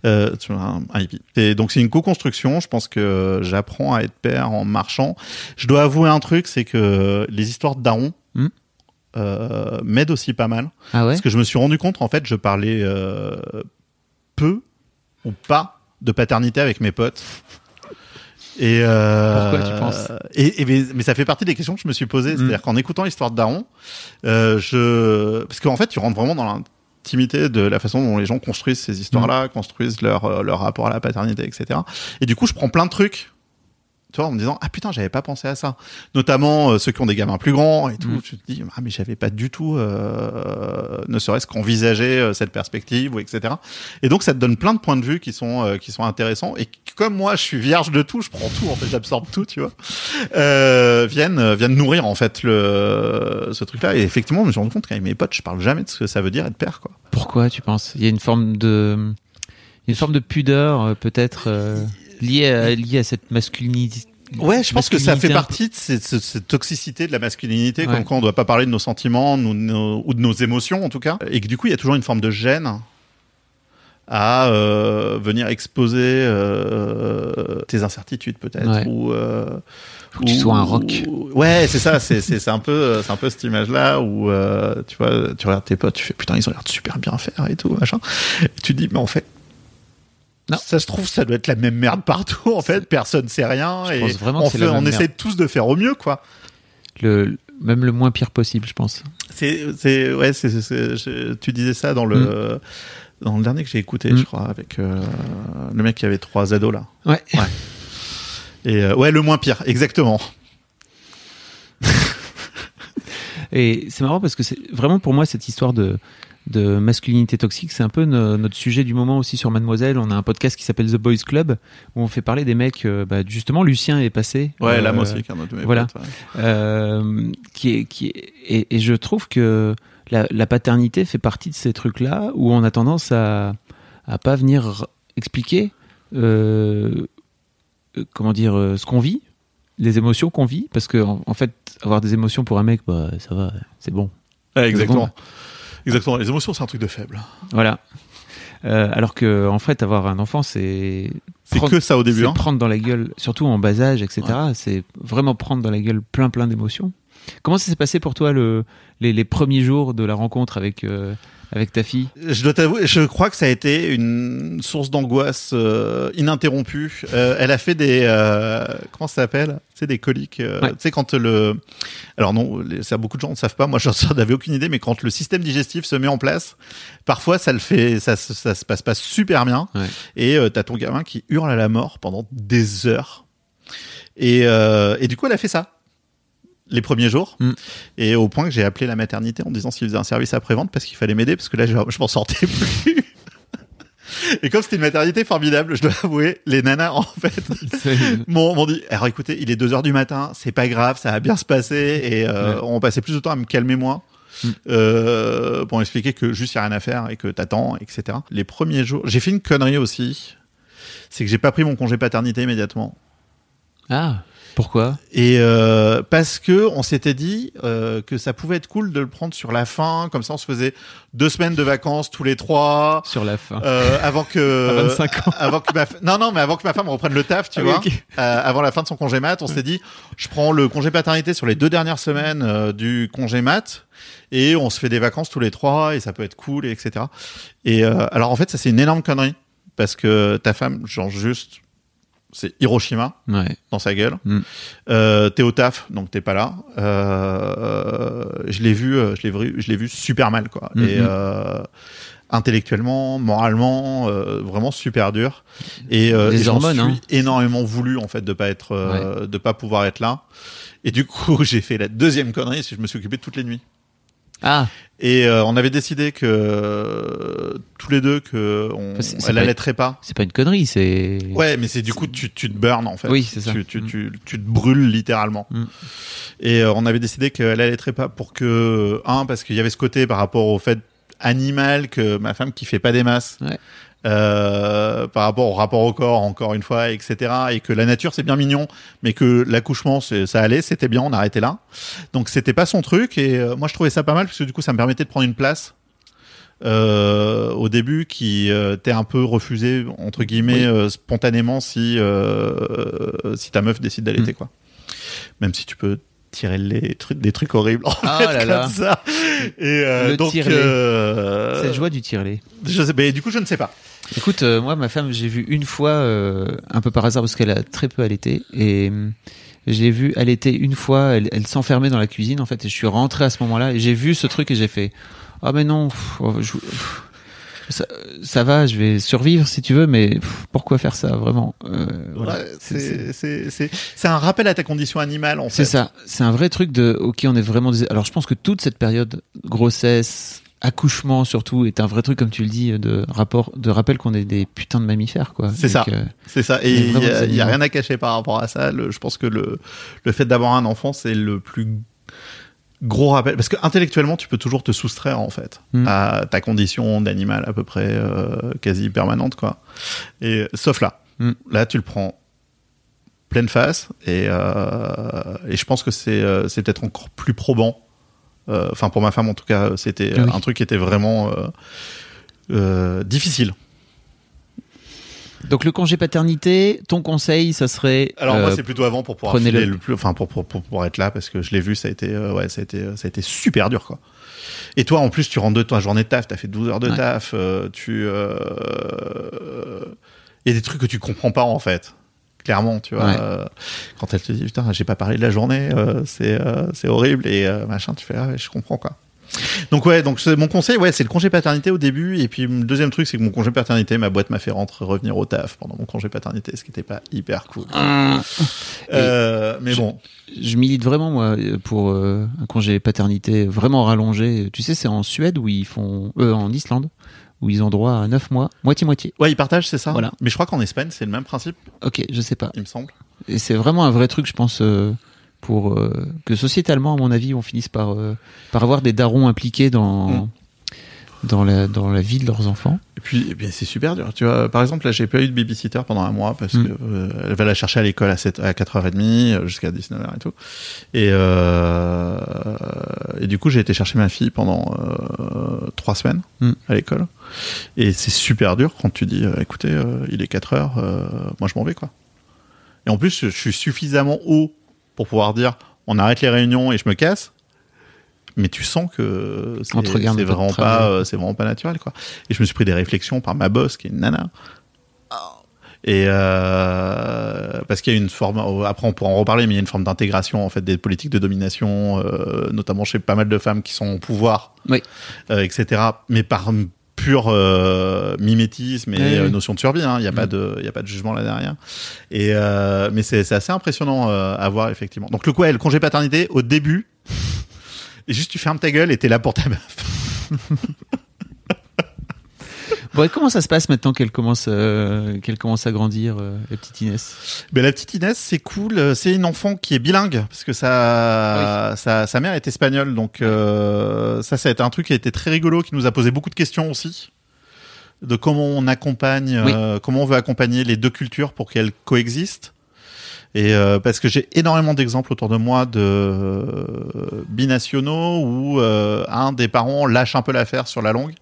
Euh, tu vois, un, un hippie. Et donc c'est une co-construction. Je pense que j'apprends à être père en marchant. Je dois avouer un truc c'est que les histoires de daron. Euh, m'aident aussi pas mal Ah ouais parce que je me suis rendu compte, en fait, je parlais euh, peu ou pas de paternité avec mes potes. Et euh, Pourquoi, tu penses et, et mais, mais ça fait partie des questions que je me suis posées. Mm. C'est-à-dire qu'en écoutant l'histoire de Daron, je parce qu'en fait, tu rentres vraiment dans l'intimité de la façon dont les gens construisent ces histoires-là, Mm. construisent leur leur rapport à la paternité, etc. Et du coup, je prends plein de trucs. Tu vois, en me disant ah putain j'avais pas pensé à ça. Notamment euh, ceux qui ont des gamins plus grands et tout Mm. tu te dis ah mais j'avais pas du tout euh, ne serait-ce qu'envisager euh, cette perspective ou etc et donc ça te donne plein de points de vue qui sont euh, qui sont intéressants et comme moi je suis vierge de tout je prends tout en fait j'absorbe tout tu vois euh, viennent euh, viennent nourrir en fait le ce truc là et effectivement je me suis rendu compte qu'avec mes potes je parle jamais de ce que ça veut dire être père quoi. Pourquoi tu penses? Il y a une forme de, une forme de pudeur euh, peut-être liée à, liée à cette masculinité. Ouais, je pense que ça fait partie de cette, toxicité de la masculinité, Ouais. quoi on doit pas parler de nos sentiments nous- nos- ou de nos émotions en tout cas, et que du coup il y a toujours une forme de gêne à euh, venir exposer euh, tes incertitudes peut-être Ouais. ou euh, Faut que tu sois un rock. Ouais, c'est ça, c'est c'est un peu c'est un peu cette image là où tu vois tu regardes tes potes, tu fais putain ils ont l'air de super bien faire et tout machin, et tu te dis mais en fait Non. ça se trouve, ça doit être la même merde partout. En fait, personne sait rien Je et pense vraiment on, fait- on essaie tous de faire au mieux, quoi. Le, même le moins pire possible, je pense. C'est, c'est, ouais, c'est, je- tu disais ça dans le, dans le dernier que j'ai écouté, Mm. je crois, avec euh, le mec qui avait trois ados là. Ouais. Et euh, ouais, le moins pire, exactement. Et c'est marrant parce que c'est vraiment pour moi cette histoire de, de masculinité toxique, c'est un peu no- notre sujet du moment aussi sur Mademoiselle. On a un podcast qui s'appelle The Boys Club où on fait parler des mecs. euh, bah, justement, Lucien est passé. Ouais, Euh, là, moi aussi, qu'un autre de mes voilà. potes, ouais. euh, qui est, qui est, et, et je trouve que la, la paternité fait partie de ces trucs-là où on a tendance à, à pas venir expliquer, comment dire, ce qu'on vit, les émotions qu'on vit, parce que en, en fait, avoir des émotions pour un mec, bah, ça va, c'est bon. Ouais, exactement. Exactement. Les émotions, c'est un truc de faible. Voilà. Euh, alors que en fait, avoir un enfant, c'est C'est que ça au début. c'est hein. prendre dans la gueule, surtout en bas âge, etc. C'est vraiment prendre dans la gueule plein plein d'émotions. Comment ça s'est passé pour toi le, les, les premiers jours de la rencontre avec euh, avec ta fille Je dois t'avouer, je crois que ça a été une source d'angoisse euh, ininterrompue. Euh, elle a fait des euh, comment ça s'appelle? Sais des coliques. euh, Ouais. Tu sais quand le alors non, les- ça beaucoup de gens ne savent pas. Moi, je n'avais aucune idée, mais quand le système digestif se met en place, parfois ça le fait, ça, ça se passe pas super bien. Ouais. Et euh, t'as ton gamin qui hurle à la mort pendant des heures. Et euh, et du coup, elle a fait ça les premiers jours. Mm. Et au point que j'ai appelé la maternité en disant s'ils faisaient un service après-vente parce qu'il fallait m'aider parce que là, je, je m'en sortais plus. Et comme c'était une maternité formidable, je dois avouer, les nanas, en fait, m'ont dit, alors écoutez, il est 2 heures du matin, c'est pas grave, ça va bien se passer. Et euh, Ouais. on passait plus de temps à me calmer moi. Mm. euh, pour m'expliquer que juste y a rien à faire et que t'attends, etc. Les premiers jours, j'ai fait une connerie aussi, c'est que j'ai pas pris mon congé paternité immédiatement. Ah, pourquoi? Et euh, parce que on s'était dit euh, que ça pouvait être cool de le prendre sur la fin, comme ça on se faisait deux semaines de vacances tous les trois. sur la fin Euh, avant que À 25 ans. avant que ma f- non non mais avant que ma femme reprenne le taf tu Ah vois euh, avant la fin de son congé mat on s'est dit je prends le congé paternité sur les deux dernières semaines euh, du congé mat et on se fait des vacances tous les trois et ça peut être cool et etc et euh, alors en fait ça c'est une énorme connerie parce que ta femme genre juste c'est Hiroshima Ouais. dans sa gueule. Mm. Euh, t'es au taf, donc t'es pas là. Euh, je l'ai vu, euh, je l'ai vu, je l'ai vu super mal, quoi. Mhm. Et euh, intellectuellement, moralement, euh, vraiment super dur. Et, euh, Les et j'en hormones, suis hein. énormément voulu en fait de pas être, euh, de pas pouvoir être là. Et du coup, j'ai fait la deuxième connerie, c'est que je me suis occupé toutes les nuits. Ah, Et euh, on avait décidé que euh, tous les deux que on, elle pas- allaiterait pas. c'est pas une connerie, c'est. Ouais, mais c'est du coup tu, tu te burns en fait. Oui, c'est ça. Tu, tu, Mm. tu, tu te brûles littéralement. Mm. Et euh, on avait décidé qu'elle allaiterait pas pour que un parce qu'il y avait ce côté par rapport au fait animal que ma femme qui fait pas des masses. Ouais. Euh, par rapport au rapport au corps, encore une fois, etc. Et que la nature c'est bien mignon, mais que l'accouchement ça allait, c'était bien, on arrêtait là. Donc c'était pas son truc et euh, moi je trouvais ça pas mal parce que du coup ça me permettait de prendre une place euh, au début qui euh, t'est un peu refusé entre guillemets Oui. euh, spontanément si euh, si ta meuf décide d'allaiter Mm. quoi. Même si tu peux tirer les trucs des trucs horribles en Ah fait, là comme là. ça. Et euh, donc euh, C'est la joie du tirelet. je sais, mais du coup je ne sais pas. Écoute, euh, moi, ma femme, j'ai vu une fois, un peu par hasard, parce qu'elle a très peu allaité, et je l'ai vue allaiter une fois, elle, elle s'enfermait dans la cuisine, en fait, et je suis rentré à ce moment-là, et j'ai vu ce truc, et j'ai fait, ah mais non, pff, oh, je- pff, ça, ça va, je vais survivre si tu veux, mais pff, pourquoi faire ça, vraiment Euh, voilà. C'est- un rappel à ta condition animale en fait. C'est ça, c'est un vrai truc de, ok, on est vraiment des... Alors je pense que toute cette période, grossesse, accouchement surtout, est un vrai truc, comme tu le dis, de rapport, de rappel qu'on est des putains de mammifères, quoi. C'est ça. que- C'est ça. Et il y, a- y rien à cacher par rapport à ça. Le- je pense que le, le fait d'avoir un enfant, c'est le plus gros rappel. Parce que intellectuellement, tu peux toujours te soustraire, en fait, Mm. à ta condition d'animal à peu près euh, quasi permanente, quoi. Et, sauf là. Mm. Là, tu le prends pleine face. Et, euh, et je pense que c'est euh, c'est peut-être encore plus probant. Euh, Enfin, pour ma femme, en tout cas, c'était oui. un truc qui était vraiment euh, euh, difficile. Donc le congé paternité, ton conseil, ça serait. Alors euh, moi c'est plutôt avant pour pouvoir filer le plus, enfin pour, pour, pour être là parce que je l'ai vu, ça a été, euh, ouais, ça a été, ça a été super dur quoi. Et toi en plus tu rentres de ta journée de taf, t'as fait 12 heures de Ouais. taf, euh, tu, euh, il y a des trucs que tu comprends pas en fait. Clairement, tu vois, Ouais. quand elle te dit putain, j'ai pas parlé de la journée, c'est c'est horrible et machin, tu fais ah je comprends quoi. Donc ouais, donc c'est- mon conseil, ouais, c'est le congé paternité au début. Et puis le deuxième truc, c'est que mon congé paternité, ma boîte m'a fait rentrer, revenir au taf pendant mon congé paternité, ce qui était pas hyper cool. Euh, mais je- bon, Je milite vraiment moi pour euh, un congé paternité vraiment rallongé. Tu sais, c'est en Suède où ils font, euh, en Islande où ils ont droit à 9 mois, moitié moitié. ouais, ils partagent, c'est ça. Voilà. Mais je crois qu'en Espagne, c'est le même principe, Ok, je sais pas. il me semble. Et c'est vraiment un vrai truc, je pense, euh, pour euh, que sociétalement, à mon avis, on finisse par euh, par avoir des darons impliqués dans Mm. dans la dans la vie de leurs enfants. Et puis, eh bien, c'est super dur. Tu vois, par exemple, là, j'ai pas eu de babysitter pendant un mois parce Mm. que euh, elle va la chercher à l'école à, 7, à 4h30 euh, jusqu'à 19h et tout. Et, et du coup, j'ai été chercher ma fille pendant trois semaines Mm. à l'école. Et c'est super dur quand tu dis, écoutez, il est 4 heures, euh, moi je m'en vais, quoi. Et en plus, je suis suffisamment haut pour pouvoir dire, on arrête les réunions et je me casse. Mais tu sens que c'est vraiment pas, euh, c'est vraiment pas naturel, quoi. Et je me suis pris des réflexions par ma boss, qui est une nana. Et euh, parce qu'il y a une forme, après on pourra en reparler, mais il y a une forme d'intégration en fait des politiques de domination, euh, notamment chez pas mal de femmes qui sont au pouvoir, Oui. euh, etc. Mais par pur euh, mimétisme et Oui, euh, notion de survie. hein. Il n'y a pas de, il y a pas de jugement là derrière. Et euh, mais c'est assez impressionnant euh, à voir effectivement. Donc le coup, ouais, le congé paternité au début, et juste tu fermes ta gueule et t'es là pour ta meuf. Bon, et comment ça se passe maintenant qu'elle commence euh, qu'elle commence à grandir, euh, la petite Inès? Mais la petite Inès, c'est cool. C'est une enfant qui est bilingue parce que sa sa, sa mère est espagnole, donc euh, ça, ça a été un truc qui a été très rigolo, qui nous a posé beaucoup de questions aussi de comment on accompagne, euh, comment on veut accompagner les deux cultures pour qu'elles coexistent. Et euh, parce que j'ai énormément d'exemples autour de moi de euh, binationaux où euh, un des parents lâche un peu l'affaire sur la longue.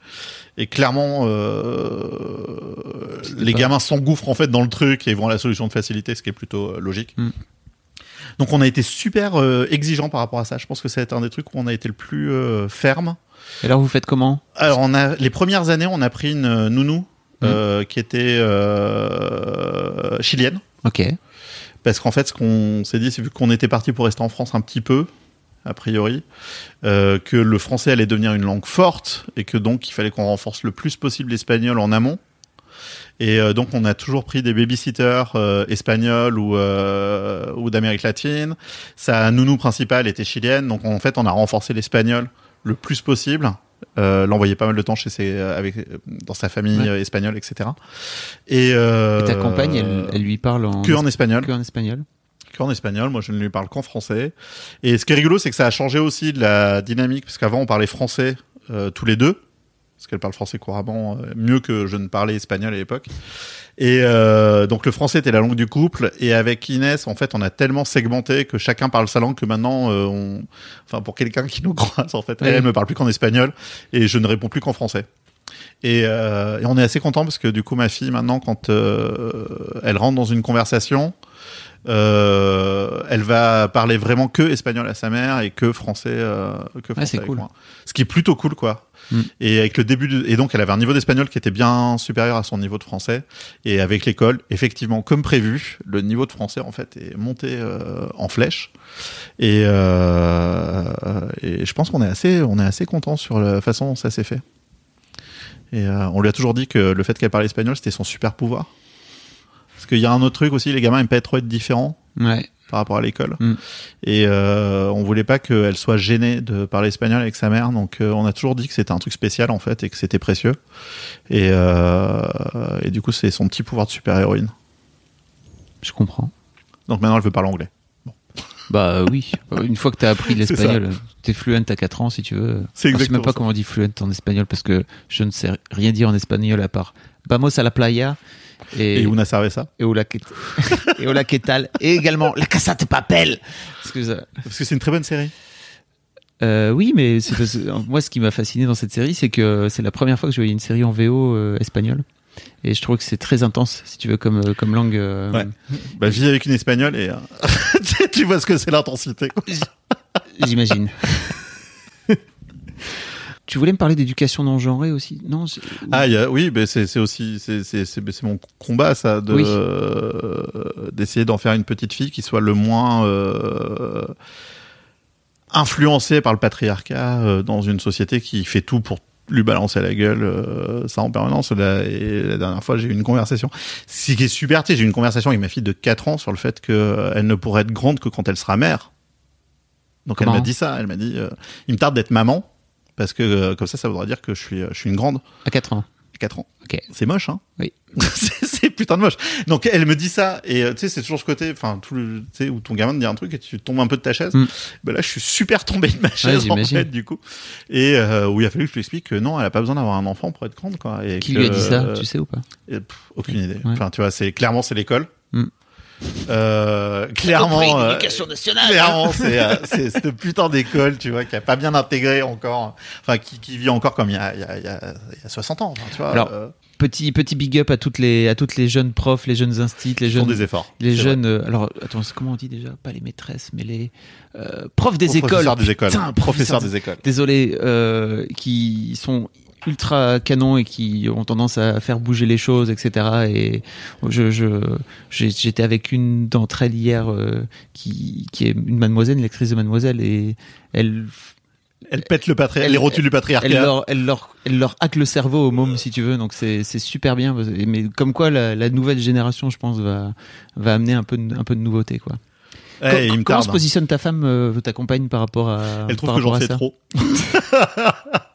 Et clairement, euh, les pas- gamins s'engouffrent en fait dans le truc et vont à la solution de facilité, ce qui est plutôt euh, logique. Mm. Donc on a été super euh, exigeant par rapport à ça. Je pense que été un des trucs où on a été le plus euh, ferme. Et alors vous faites comment? Alors on a les premières années, on a pris une nounou euh, qui était chilienne. Ok. Parce qu'en fait, ce qu'on s'est dit, c'est vu qu'on était parti pour rester en France un petit peu, a priori, euh, que le français allait devenir une langue forte et que donc il fallait qu'on renforce le plus possible l'espagnol en amont. Et euh, donc on a toujours pris des babysitters euh, espagnols ou, euh, ou d'Amérique latine. Sa nounou principale était chilienne, donc en fait on a renforcé l'espagnol le plus possible. Euh, l'envoyer pas mal de temps chez ses, avec, dans sa famille Ouais. espagnole, etc. Et, euh, Et ta compagne, elle, elle lui parle en que en espagnol que en espagnol. Qu'en espagnol. Moi, je ne lui parle qu'en français. Et ce qui est rigolo, c'est que ça a changé aussi de la dynamique, parce qu'avant, on parlait français euh, tous les deux, parce qu'elle parle français couramment euh, mieux que je ne parlais espagnol à l'époque. Et euh, donc, le français était la langue du couple. Et avec Inès, en fait, on a tellement segmenté que chacun parle sa langue que maintenant, euh, on... enfin, pour quelqu'un qui nous croise, en fait, elle, elle me parle plus qu'en espagnol et je ne réponds plus qu'en français. Et, et on est assez content parce que du coup, ma fille, maintenant, quand elle rentre dans une conversation, euh, elle va parler vraiment que espagnol à sa mère et que français, euh, que français avec cool. moi. Ce qui est plutôt cool, quoi. Mm. Et avec le début, de- et donc elle avait un niveau d'espagnol qui était bien supérieur à son niveau de français. Et avec l'école, effectivement, comme prévu, le niveau de français en fait est monté euh, en flèche. Et, euh, et je pense qu'on est assez, on est assez content sur la façon dont ça s'est fait. Et euh, on lui a toujours dit que le fait qu'elle parle espagnol, c'était son super pouvoir. Parce qu'il y a un autre truc aussi, les gamins aiment pas trop être différents Ouais. par rapport à l'école. Mm. Et euh, on voulait pas qu'elle soit gênée de parler espagnol avec sa mère, donc euh, on a toujours dit que c'était un truc spécial en fait et que c'était précieux. Et, euh, et du coup, c'est son petit pouvoir de super-héroïne. Je comprends. Donc maintenant, elle veut parler anglais. Bah oui. Une fois que t'as appris l'espagnol, t'es fluent à 4 ans si tu veux. C'est Je sais même pas ça. comment on dit fluent en espagnol parce que je ne sais rien dire en espagnol à part vamos a la playa et, Et Una Cerveza. et hola que et également la casa de papel. Excuse. Parce que c'est une très bonne série. Euh, oui, mais parce que, moi ce qui m'a fasciné dans cette série, c'est que c'est la première fois que je voyais une série en VO euh, espagnole. Et je trouve que c'est très intense, si tu veux, comme, euh, comme langue. euh, Ouais. Bah, vis avec une espagnole et euh, tu vois ce que c'est l'intensité. J'imagine. tu voulais me parler d'éducation non genrée aussi? Non Ah, il y a- oui, mais c'est aussi c'est mon combat ça de Oui. euh, d'essayer d'en faire une petite fille qui soit le moins euh, influencée par le patriarcat euh, dans une société qui fait tout pour lui balancer à la gueule euh, ça en permanence. Et la dernière fois j'ai eu une conversation. Ce qui est super j'ai eu une conversation avec ma fille de 4 ans sur le fait que euh, elle ne pourrait être grande que quand elle sera mère. Donc elle m'a dit ça elle m'a dit euh, il me tarde d'être maman parce que euh, comme ça ça voudra dire que je suis je suis une grande À 4 ans. 4 ans. Ok. C'est moche, hein? Oui. c'est putain de moche. Donc elle me dit ça et euh, tu sais c'est toujours ce côté, enfin tout le, tu sais où ton gamin te dit un truc et tu tombes un peu de ta chaise. Mm. Ben là je suis super tombé de ma chaise en j'imagine. fait du coup. Et euh, où il a fallu que je lui explique que non, elle a pas besoin d'avoir un enfant pour être grande quoi. Et Qui que, lui a dit ça? euh, Tu sais ou pas? et, pff, Aucune idée. Ouais. Enfin tu vois c'est clairement c'est l'école. Mm. Euh, clairement, euh, nationale. clairement, c'est euh, c'est cette putain d'école, tu vois, qui a pas bien intégré encore, enfin qui, qui vit encore comme il y a il y a, il y a, il y a 60 ans, enfin, tu vois. Alors, euh, Petit petit big up à toutes les à toutes les jeunes profs, les jeunes instits, les ils font jeunes des efforts. les jeunes. euh, alors attends, comment on dit déjà? Pas les maîtresses, mais les euh, profs des écoles. Professeurs des écoles. Putain, Professeurs des écoles. Désolé, euh, qui sont ultra canons et qui ont tendance à faire bouger les choses, etc. Et je, j'étais avec une d'entre elles hier, euh, qui, qui est une mademoiselle, une lectrice de mademoiselle, et elle, Elle pète le patriarcat, Elle- les rotules du patriarcat. elle leur, elle leur, elle leur hack le cerveau au môme, si tu veux. Donc c'est, c'est super bien. Mais comme quoi, la, la nouvelle génération, je pense, va, va amener un peu de, un peu de nouveauté, quoi. Il me comment tarde. se positionne ta femme, euh, ta compagne, par rapport à Elle trouve par que j'en ça trop.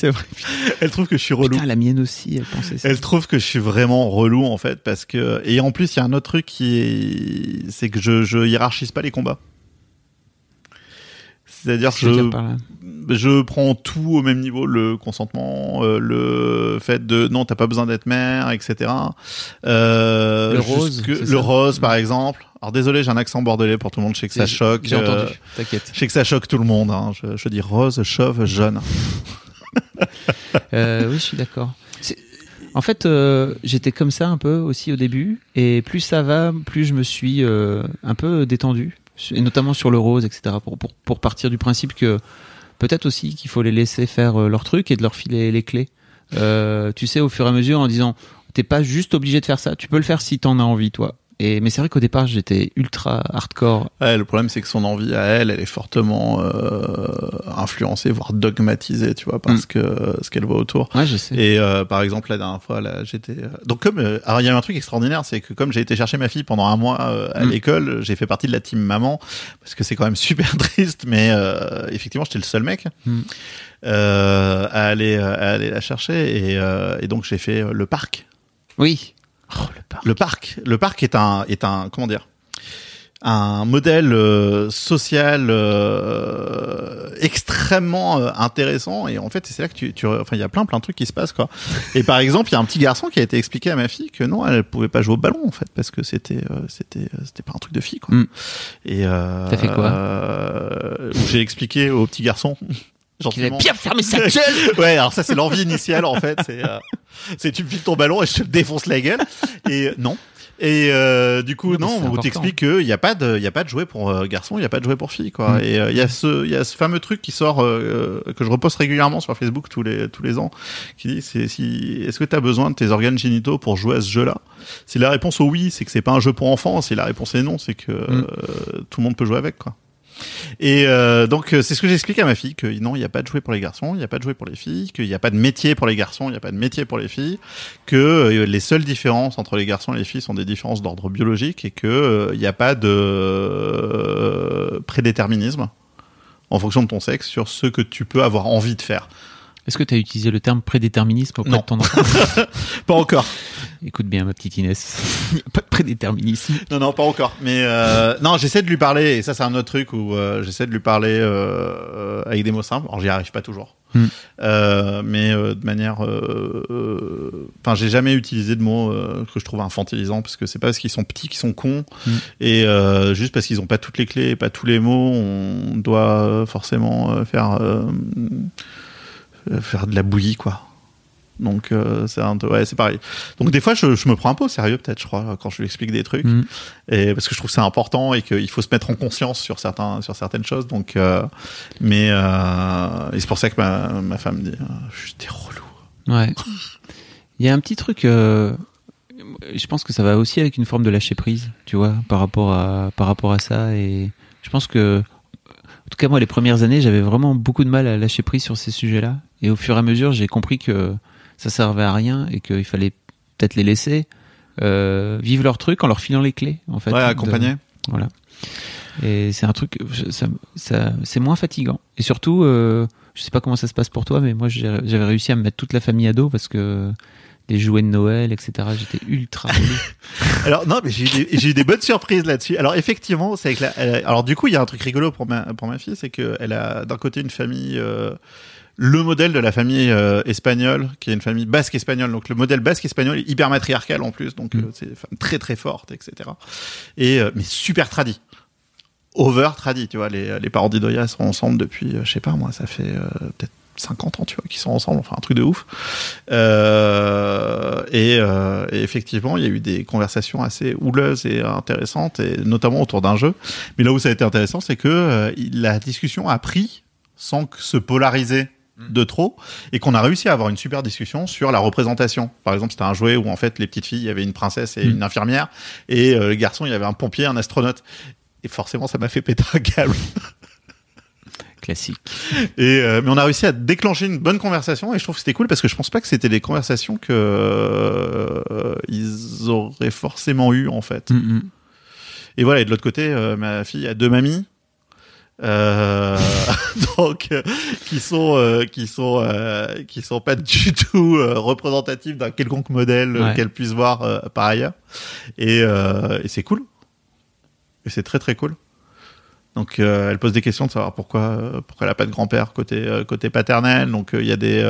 C'est vrai. Elle trouve que je suis relou. Putain, la mienne aussi, elle pensait ça. Elle trouve que je suis vraiment relou en fait parce que et en plus il y a un autre truc qui est c'est que je je hiérarchise pas les combats. C'est-à-dire que je, je prends tout au même niveau, le consentement, euh, le fait de non t'as pas besoin d'être mère, etc. Euh, Le rose, le ça rose par exemple. Alors désolé j'ai un accent bordelais pour tout le monde, je sais que ça choque. J'ai euh, entendu, t'inquiète. je sais que ça choque tout le monde. Hein. Je, je dis rose, chauve, jaune. Euh, oui, je suis d'accord. En fait, euh, j'étais comme ça un peu aussi au début, et plus ça va, plus je me suis euh, un peu détendu, et notamment sur le rose, etc. Pour, pour, pour partir du principe que peut-être aussi qu'il faut les laisser faire leur truc et de leur filer les clés. Tu sais, au fur et à mesure, en disant t'es pas juste obligé de faire ça. Tu peux le faire si t'en as envie, toi. Et, mais c'est vrai qu'au départ, j'étais ultra hardcore. Ouais, le problème, c'est que son envie à elle, elle est fortement euh, influencée, voire dogmatisée, tu vois, parce Mm. que ce qu'elle voit autour. Ouais, je sais. Et euh, par exemple, la dernière fois, là, j'étais. euh, Donc comme, alors il y a un truc extraordinaire, c'est que comme j'ai été chercher ma fille pendant un mois à Mm. l'école, j'ai fait partie de la team maman parce que c'est quand même super triste, mais effectivement, j'étais le seul mec Mm. à aller à aller la chercher et, et donc j'ai fait le parc. Oui. Oh, le parc. Le parc, le parc est un est un comment dire? Un modèle euh, social euh, extrêmement euh, intéressant. Et en fait c'est là que tu, tu enfin il y a plein plein de trucs qui se passent quoi. Et par exemple il y a un petit garçon qui a été expliqué à ma fille que non elle pouvait pas jouer au ballon en fait parce que c'était euh, c'était euh, c'était pas un truc de fille quoi. Mm. et euh, T'as fait quoi? euh, j'ai expliqué au petit garçon Il avait gentiment bien fermé sa gueule. ouais, alors ça c'est l'envie initiale en fait, c'est euh, c'est tu me files ton ballon et je te défonce la gueule et euh, non. Et euh, du coup Non, non, on t'explique qu'il y a pas de il y a pas de jouet pour euh, garçon, il y a pas de jouet pour fille quoi. Mm. Et euh, il y a ce il y a ce fameux truc qui sort euh, euh, que je reposte régulièrement sur Facebook tous les tous les ans qui dit c'est si est-ce que tu as besoin de tes organes génitaux pour jouer à ce jeu-là? Si la réponse au oui, c'est que c'est pas un jeu pour enfants, si la réponse est non, c'est que Mm. euh, tout le monde peut jouer avec quoi. Et euh, donc euh, c'est ce que j'explique à ma fille que non, il n'y a pas de jouet pour les garçons, il n'y a pas de jouet pour les filles, qu'il n'y a pas de métier pour les garçons, il n'y a pas de métier pour les filles, que euh, les seules différences entre les garçons et les filles sont des différences d'ordre biologique et que il n'y a pas de prédéterminisme en fonction de ton sexe sur ce que tu peux avoir envie de faire. Est-ce que tu as utilisé le terme prédéterminisme auprès Non. de ton enfant Pas encore. Écoute bien, ma petite Inès. Pas de prédéterminisme. Non, non, pas encore. Mais euh, non, j'essaie de lui parler, et ça c'est un autre truc où euh, j'essaie de lui parler euh, avec des mots simples. Alors j'y arrive pas toujours, Hmm. Euh, mais euh, de manière. euh, euh, Enfin, j'ai jamais utilisé de mots euh, que je trouve infantilisants parce que c'est pas parce qu'ils sont petits qu'ils sont cons, Hmm. et euh, juste parce qu'ils ont pas toutes les clés, et pas tous les mots, on doit forcément euh, faire faire de la bouillie quoi. Donc euh, c'est ouais c'est pareil. Donc des fois je, je me prends un peu au sérieux peut-être je crois quand je lui explique des trucs Mm. et parce que je trouve que c'est important et qu'il faut se mettre en conscience sur certains sur certaines choses donc euh, mais euh, c'est pour ça que ma, ma femme me dit euh, je suis relou. Ouais. Il y a un petit truc. euh, je pense que ça va aussi avec une forme de lâcher prise, tu vois, par rapport à par rapport à ça. Et je pense que, en tout cas moi, les premières années, j'avais vraiment beaucoup de mal à lâcher prise sur ces sujets-là. Et au fur et à mesure, j'ai compris que ça servait à rien et qu'il fallait peut-être les laisser euh, vivre leur truc en leur filant les clés, en fait. ouais de- accompagné. Voilà. Et c'est un truc, ça, ça- c'est moins fatigant. Et surtout, euh, je sais pas comment ça se passe pour toi, mais moi j'avais réussi à me mettre toute la famille à dos parce que les jouets de Noël, etc. J'étais ultra. Alors non, mais j'ai eu, des- j'ai eu des bonnes surprises là-dessus. Alors effectivement, c'est avec la. elle a- alors du coup, il y a un truc rigolo pour ma pour ma fille, c'est que elle a d'un côté une famille. euh, le modèle de la famille euh, espagnole, qui est une famille basque espagnole, donc le modèle basque espagnol est hyper matriarcal en plus, donc Mm. euh, c'est une femme très très forte, etc. Et euh, mais super tradit, over tradit, tu vois. Les les parents d'Idoya sont ensemble depuis, euh, je sais pas moi, ça fait euh, peut-être 50 ans, tu vois, qu'ils sont ensemble, enfin un truc de ouf. Euh, et, euh, et effectivement, il y a eu des conversations assez houleuses et intéressantes, et notamment autour d'un jeu. Mais là où ça a été intéressant, c'est que euh, la discussion a pris sans que se polariser de trop et qu'on a réussi à avoir une super discussion sur la représentation. Par exemple, c'était un jouet où en fait les petites filles, il y avait une princesse et Mm. une infirmière et euh, le garçon, il y avait un pompier, un astronaute. Et forcément, ça m'a fait péter un câble. Classique. Et euh, mais on a réussi à déclencher une bonne conversation et je trouve que c'était cool parce que je pense pas que c'était des conversations que euh, ils auraient forcément eu en fait. Mm, mm. Et voilà, et de l'autre côté, euh, ma fille a deux mamies. Euh, donc euh, qui sont euh, qui sont euh, qui sont pas du tout euh, représentatifs d'un quelconque modèle Ouais. qu'elle puisse voir euh, par ailleurs. Et, euh, et c'est cool. Et c'est très très cool donc euh, elle pose des questions de savoir pourquoi euh, pourquoi elle a pas de grand-père côté euh, côté paternel. Donc il y a des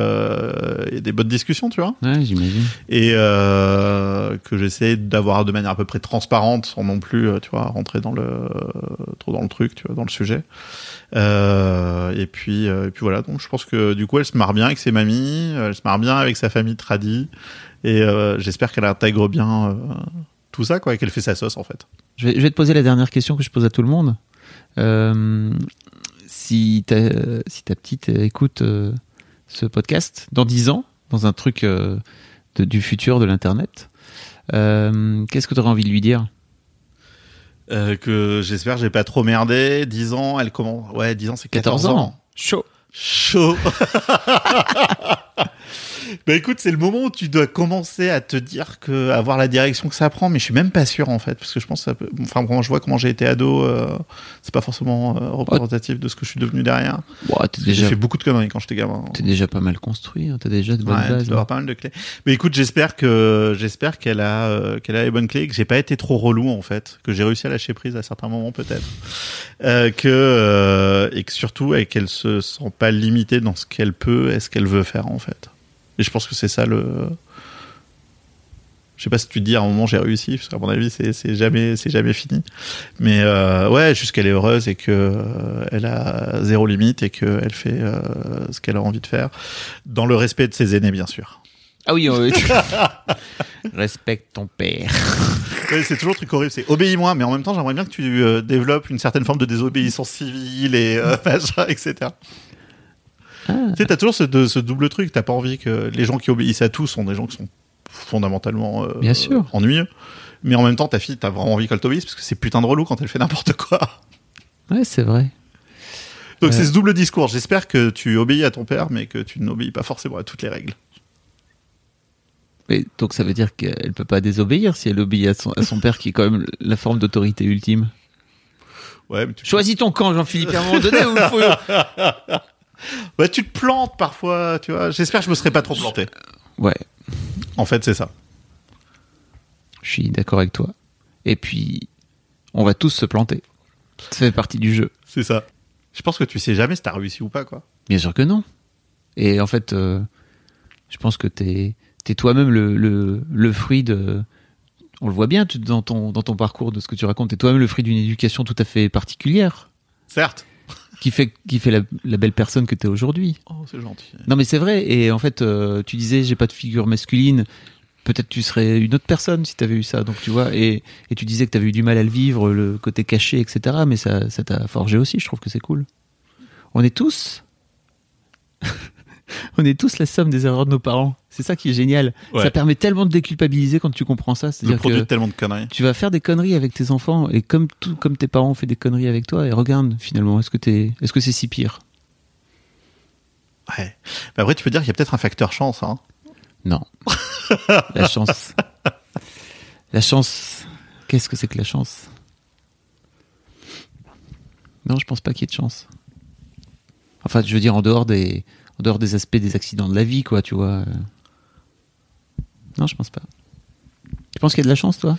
il y a des bonnes discussions tu vois. Ouais, j'imagine. et que j'essaie d'avoir de manière à peu près transparente sans non plus tu vois rentrer dans le trop dans le truc tu vois dans le sujet. Et puis et puis voilà. Donc je pense que du coup elle se marre bien avec ses mamies elle se marre bien avec sa famille tradie. Et j'espère qu'elle intègre bien tout ça quoi et qu'elle fait sa sauce en fait. Je vais, je vais te poser la dernière question que je pose à tout le monde. Euh, si, ta, si ta petite écoute euh, ce podcast dans 10 ans, dans un truc euh, de- du futur de l'internet. Euh, Qu'est-ce que tu aurais envie de lui dire? Euh, que j'espère que j'ai pas trop merdé. 10 ans, elle commence. Ouais, 10 ans, c'est 14, 14 ans. ans. Chaud. Chaud. bah écoute, c'est le moment où tu dois commencer à te dire que avoir la direction que ça prend, mais je suis même pas sûr en fait, parce que je pense que ça peut. Enfin, quand je vois comment j'ai été ado, euh, c'est pas forcément euh, représentatif de ce que je suis devenu derrière. Bon, t'es J'ai fait beaucoup de conneries quand j'étais gamin. t'es déjà pas mal construit. Hein. T'as déjà de bonnes Ouais, tu bases. dois avoir hein. pas mal de clés. Mais écoute, j'espère que j'espère qu'elle a euh, qu'elle a les bonnes clés, que j'ai pas été trop relou en fait, que j'ai réussi à lâcher prise à certains moments peut-être, euh, que et que surtout et qu'elle se sent pas limitée dans ce qu'elle peut et ce qu'elle veut faire en fait. Et je pense que c'est ça le. Je sais pas si tu te dis à un moment j'ai réussi, parce qu'à mon avis c'est jamais c'est jamais fini. Mais euh, ouais, juste qu'elle est heureuse et que euh, elle a zéro limite et qu'elle fait euh, ce qu'elle a envie de faire, dans le respect de ses aînés bien sûr. Ah oui, euh, respecte ton père. C'est toujours le truc horrible, c'est obéis-moi, mais en même temps j'aimerais bien que tu euh, développes une certaine forme de désobéissance civile et machin, etc. Ah. Tu sais, t'as toujours ce, de- ce double truc, t'as pas envie que les gens qui obéissent à tout sont des gens qui sont fondamentalement euh, Bien sûr. ennuyeux. Mais en même temps, ta fille, t'as vraiment envie qu'elle t'obéisse parce que c'est putain de relou quand elle fait n'importe quoi. Ouais, c'est vrai. Donc c'est ce double discours. J'espère que tu obéis à ton père, mais que tu n'obéis pas forcément à toutes les règles. Mais, donc ça veut dire qu'elle peut pas désobéir si elle obéit à son, à son père qui est quand même la forme d'autorité ultime. Ouais, mais tu, Choisis ton camp, Jean-Philippe, à un moment donné où il faut... ouais, tu te plantes parfois, tu vois. J'espère que je me serais pas trop planté. Ouais, En fait, c'est ça. je suis d'accord avec toi. Et puis, on va tous se planter. Ça fait partie du jeu. C'est ça. Je pense que tu sais jamais si t'as réussi ou pas, quoi. Bien sûr que non. Et en fait, euh, je pense que t'es es, toi-même le, le, le fruit de... On le voit bien tu- dans ton, dans ton parcours de ce que tu racontes. T'es toi-même le fruit d'une éducation tout à fait particulière Certes. Qui fait, qui fait la, la belle personne que t'es aujourd'hui. Oh, c'est gentil. Non mais c'est vrai. Et en fait, euh, tu disais j'ai pas de figure masculine. Peut-être tu serais une autre personne si t'avais eu ça. Donc tu vois. Et, et tu disais que t'avais eu du mal à le vivre, le côté caché, etc. Mais ça, ça t'a forgé aussi. Je trouve que c'est cool. On est tous. On est tous la somme des erreurs de nos parents. C'est ça qui est génial. Ouais. Ça permet tellement de déculpabiliser quand tu comprends ça. C'est-à-dire que tellement de conneries. tu vas faire des conneries avec tes enfants et comme tout, comme tes parents ont fait des conneries avec toi et regarde finalement est-ce que t'es, est-ce que c'est si pire? Ouais. Mais après, tu peux dire qu'il y a peut-être un facteur chance, hein. Non. la chance. La chance. Qu'est-ce que c'est que la chance? Non, je pense pas qu'il y ait de chance. Enfin, je veux dire en dehors des, en dehors des aspects des accidents de la vie, quoi, tu vois. Non, je pense pas. Tu penses qu'il y a de la chance, toi?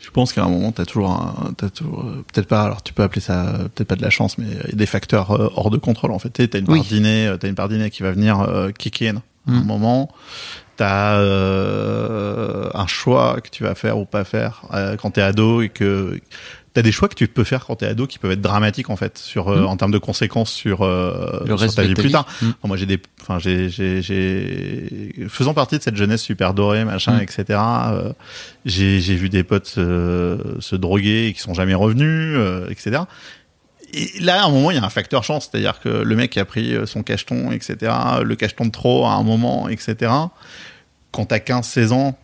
Je pense qu'à un moment, t'as toujours un, t'as toujours, euh, peut-être pas, alors tu peux appeler ça, peut-être pas de la chance, mais il y a des facteurs euh, hors de contrôle, en fait. T'as une Oui. part dîner, euh, t'as une part dîner qui va venir euh, kick in à un Mm. moment. T'as euh, un choix que tu vas faire ou pas faire euh, quand t'es ado et que t'as des choix que tu peux faire quand t'es ado qui peuvent être dramatiques en fait sur euh, Mm. en termes de conséquences sur, euh, Le sur reste ta vie plus tard. Mm. Enfin, moi j'ai des enfin j'ai j'ai j'ai faisant partie de cette jeunesse super dorée machin Mm. etc euh, j'ai j'ai vu des potes euh, se droguer et qui sont jamais revenus etc et là à un moment il y a un facteur chance c'est à dire que le mec qui a pris son cacheton etc le cacheton de trop à un moment etc quand t'as 15 16 ans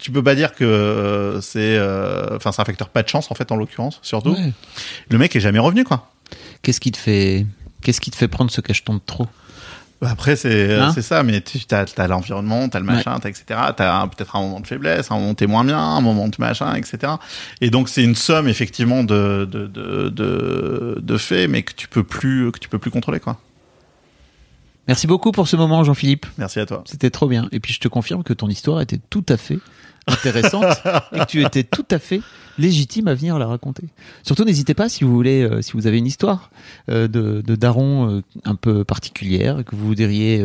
tu peux pas dire que euh, c'est euh, enfin c'est un facteur pas de chance en fait en l'occurrence surtout Ouais. le mec est jamais revenu quoi Qu'est-ce qui te fait, qu'est-ce qui te fait prendre ce cacheton de trop? Après, c'est Hein? c'est ça, mais tu as, as l'environnement, tu as le machin, t'as etc. Tu as peut-être un moment de faiblesse, un moment t'es moins bien, un moment de machin, etc. Et donc, c'est une somme, effectivement, de, de, de, de, de faits, mais que tu peux plus, que tu peux plus contrôler, quoi. Merci beaucoup pour ce moment, Jean-Philippe. Merci à toi. C'était trop bien. Et puis je te confirme que ton histoire était tout à fait intéressante et tu étais tout à fait légitime à venir la raconter. Surtout n'hésitez pas si vous voulez, euh, si vous avez une histoire euh, de, daron euh, un peu particulière que vous voudriez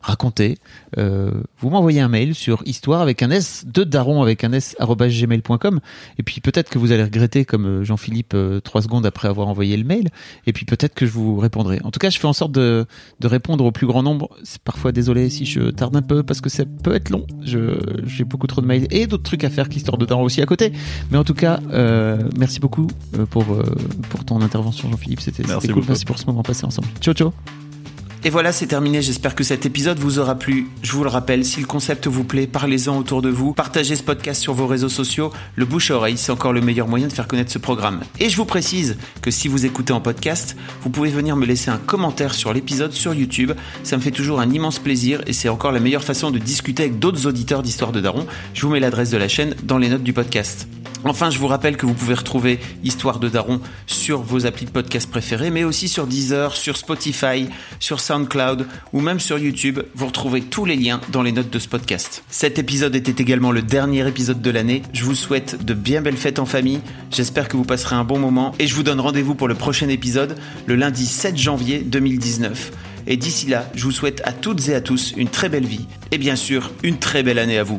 raconter, vous m'envoyez un mail sur histoire avec un s de daron avec un s gmail.com et puis peut-être que vous allez regretter comme Jean-Philippe trois secondes après avoir envoyé le mail et puis peut-être que je vous répondrai. En tout cas, je fais en sorte de, de répondre au plus grand nombre. C'est parfois désolé si je tarde un peu parce que ça peut être long. J'ai beaucoup trop de mails et d'autres trucs à faire qu'histoire de daron aussi à côté. Mais en tout cas, euh, merci beaucoup euh, pour euh, pour ton intervention, Jean-Philippe. C'était cool. beaucoup. Merci pour ce moment passé ensemble. Ciao ciao. Et voilà, c'est terminé. J'espère que cet épisode vous aura plu. Je vous le rappelle, si le concept vous plaît, parlez-en autour de vous. Partagez ce podcast sur vos réseaux sociaux. Le bouche à oreille, c'est encore le meilleur moyen de faire connaître ce programme. Et je vous précise que si vous écoutez en podcast, vous pouvez venir me laisser un commentaire sur l'épisode sur YouTube. Ça me fait toujours un immense plaisir et c'est encore la meilleure façon de discuter avec d'autres auditeurs d'Histoire de Daron. Je vous mets l'adresse de la chaîne dans les notes du podcast. Enfin, je vous rappelle que vous pouvez retrouver Histoire de Daron sur vos applis de podcast préférés, mais aussi sur Deezer, sur Spotify, sur SoundCloud ou même sur YouTube. Vous retrouvez tous les liens dans les notes de ce podcast. Cet épisode était également le dernier épisode de l'année. Je vous souhaite de bien belles fêtes en famille. J'espère que vous passerez un bon moment et je vous donne rendez-vous pour le prochain épisode le lundi 7 janvier 2019. Et d'ici là, je vous souhaite à toutes et à tous une très belle vie et bien sûr une très belle année à vous.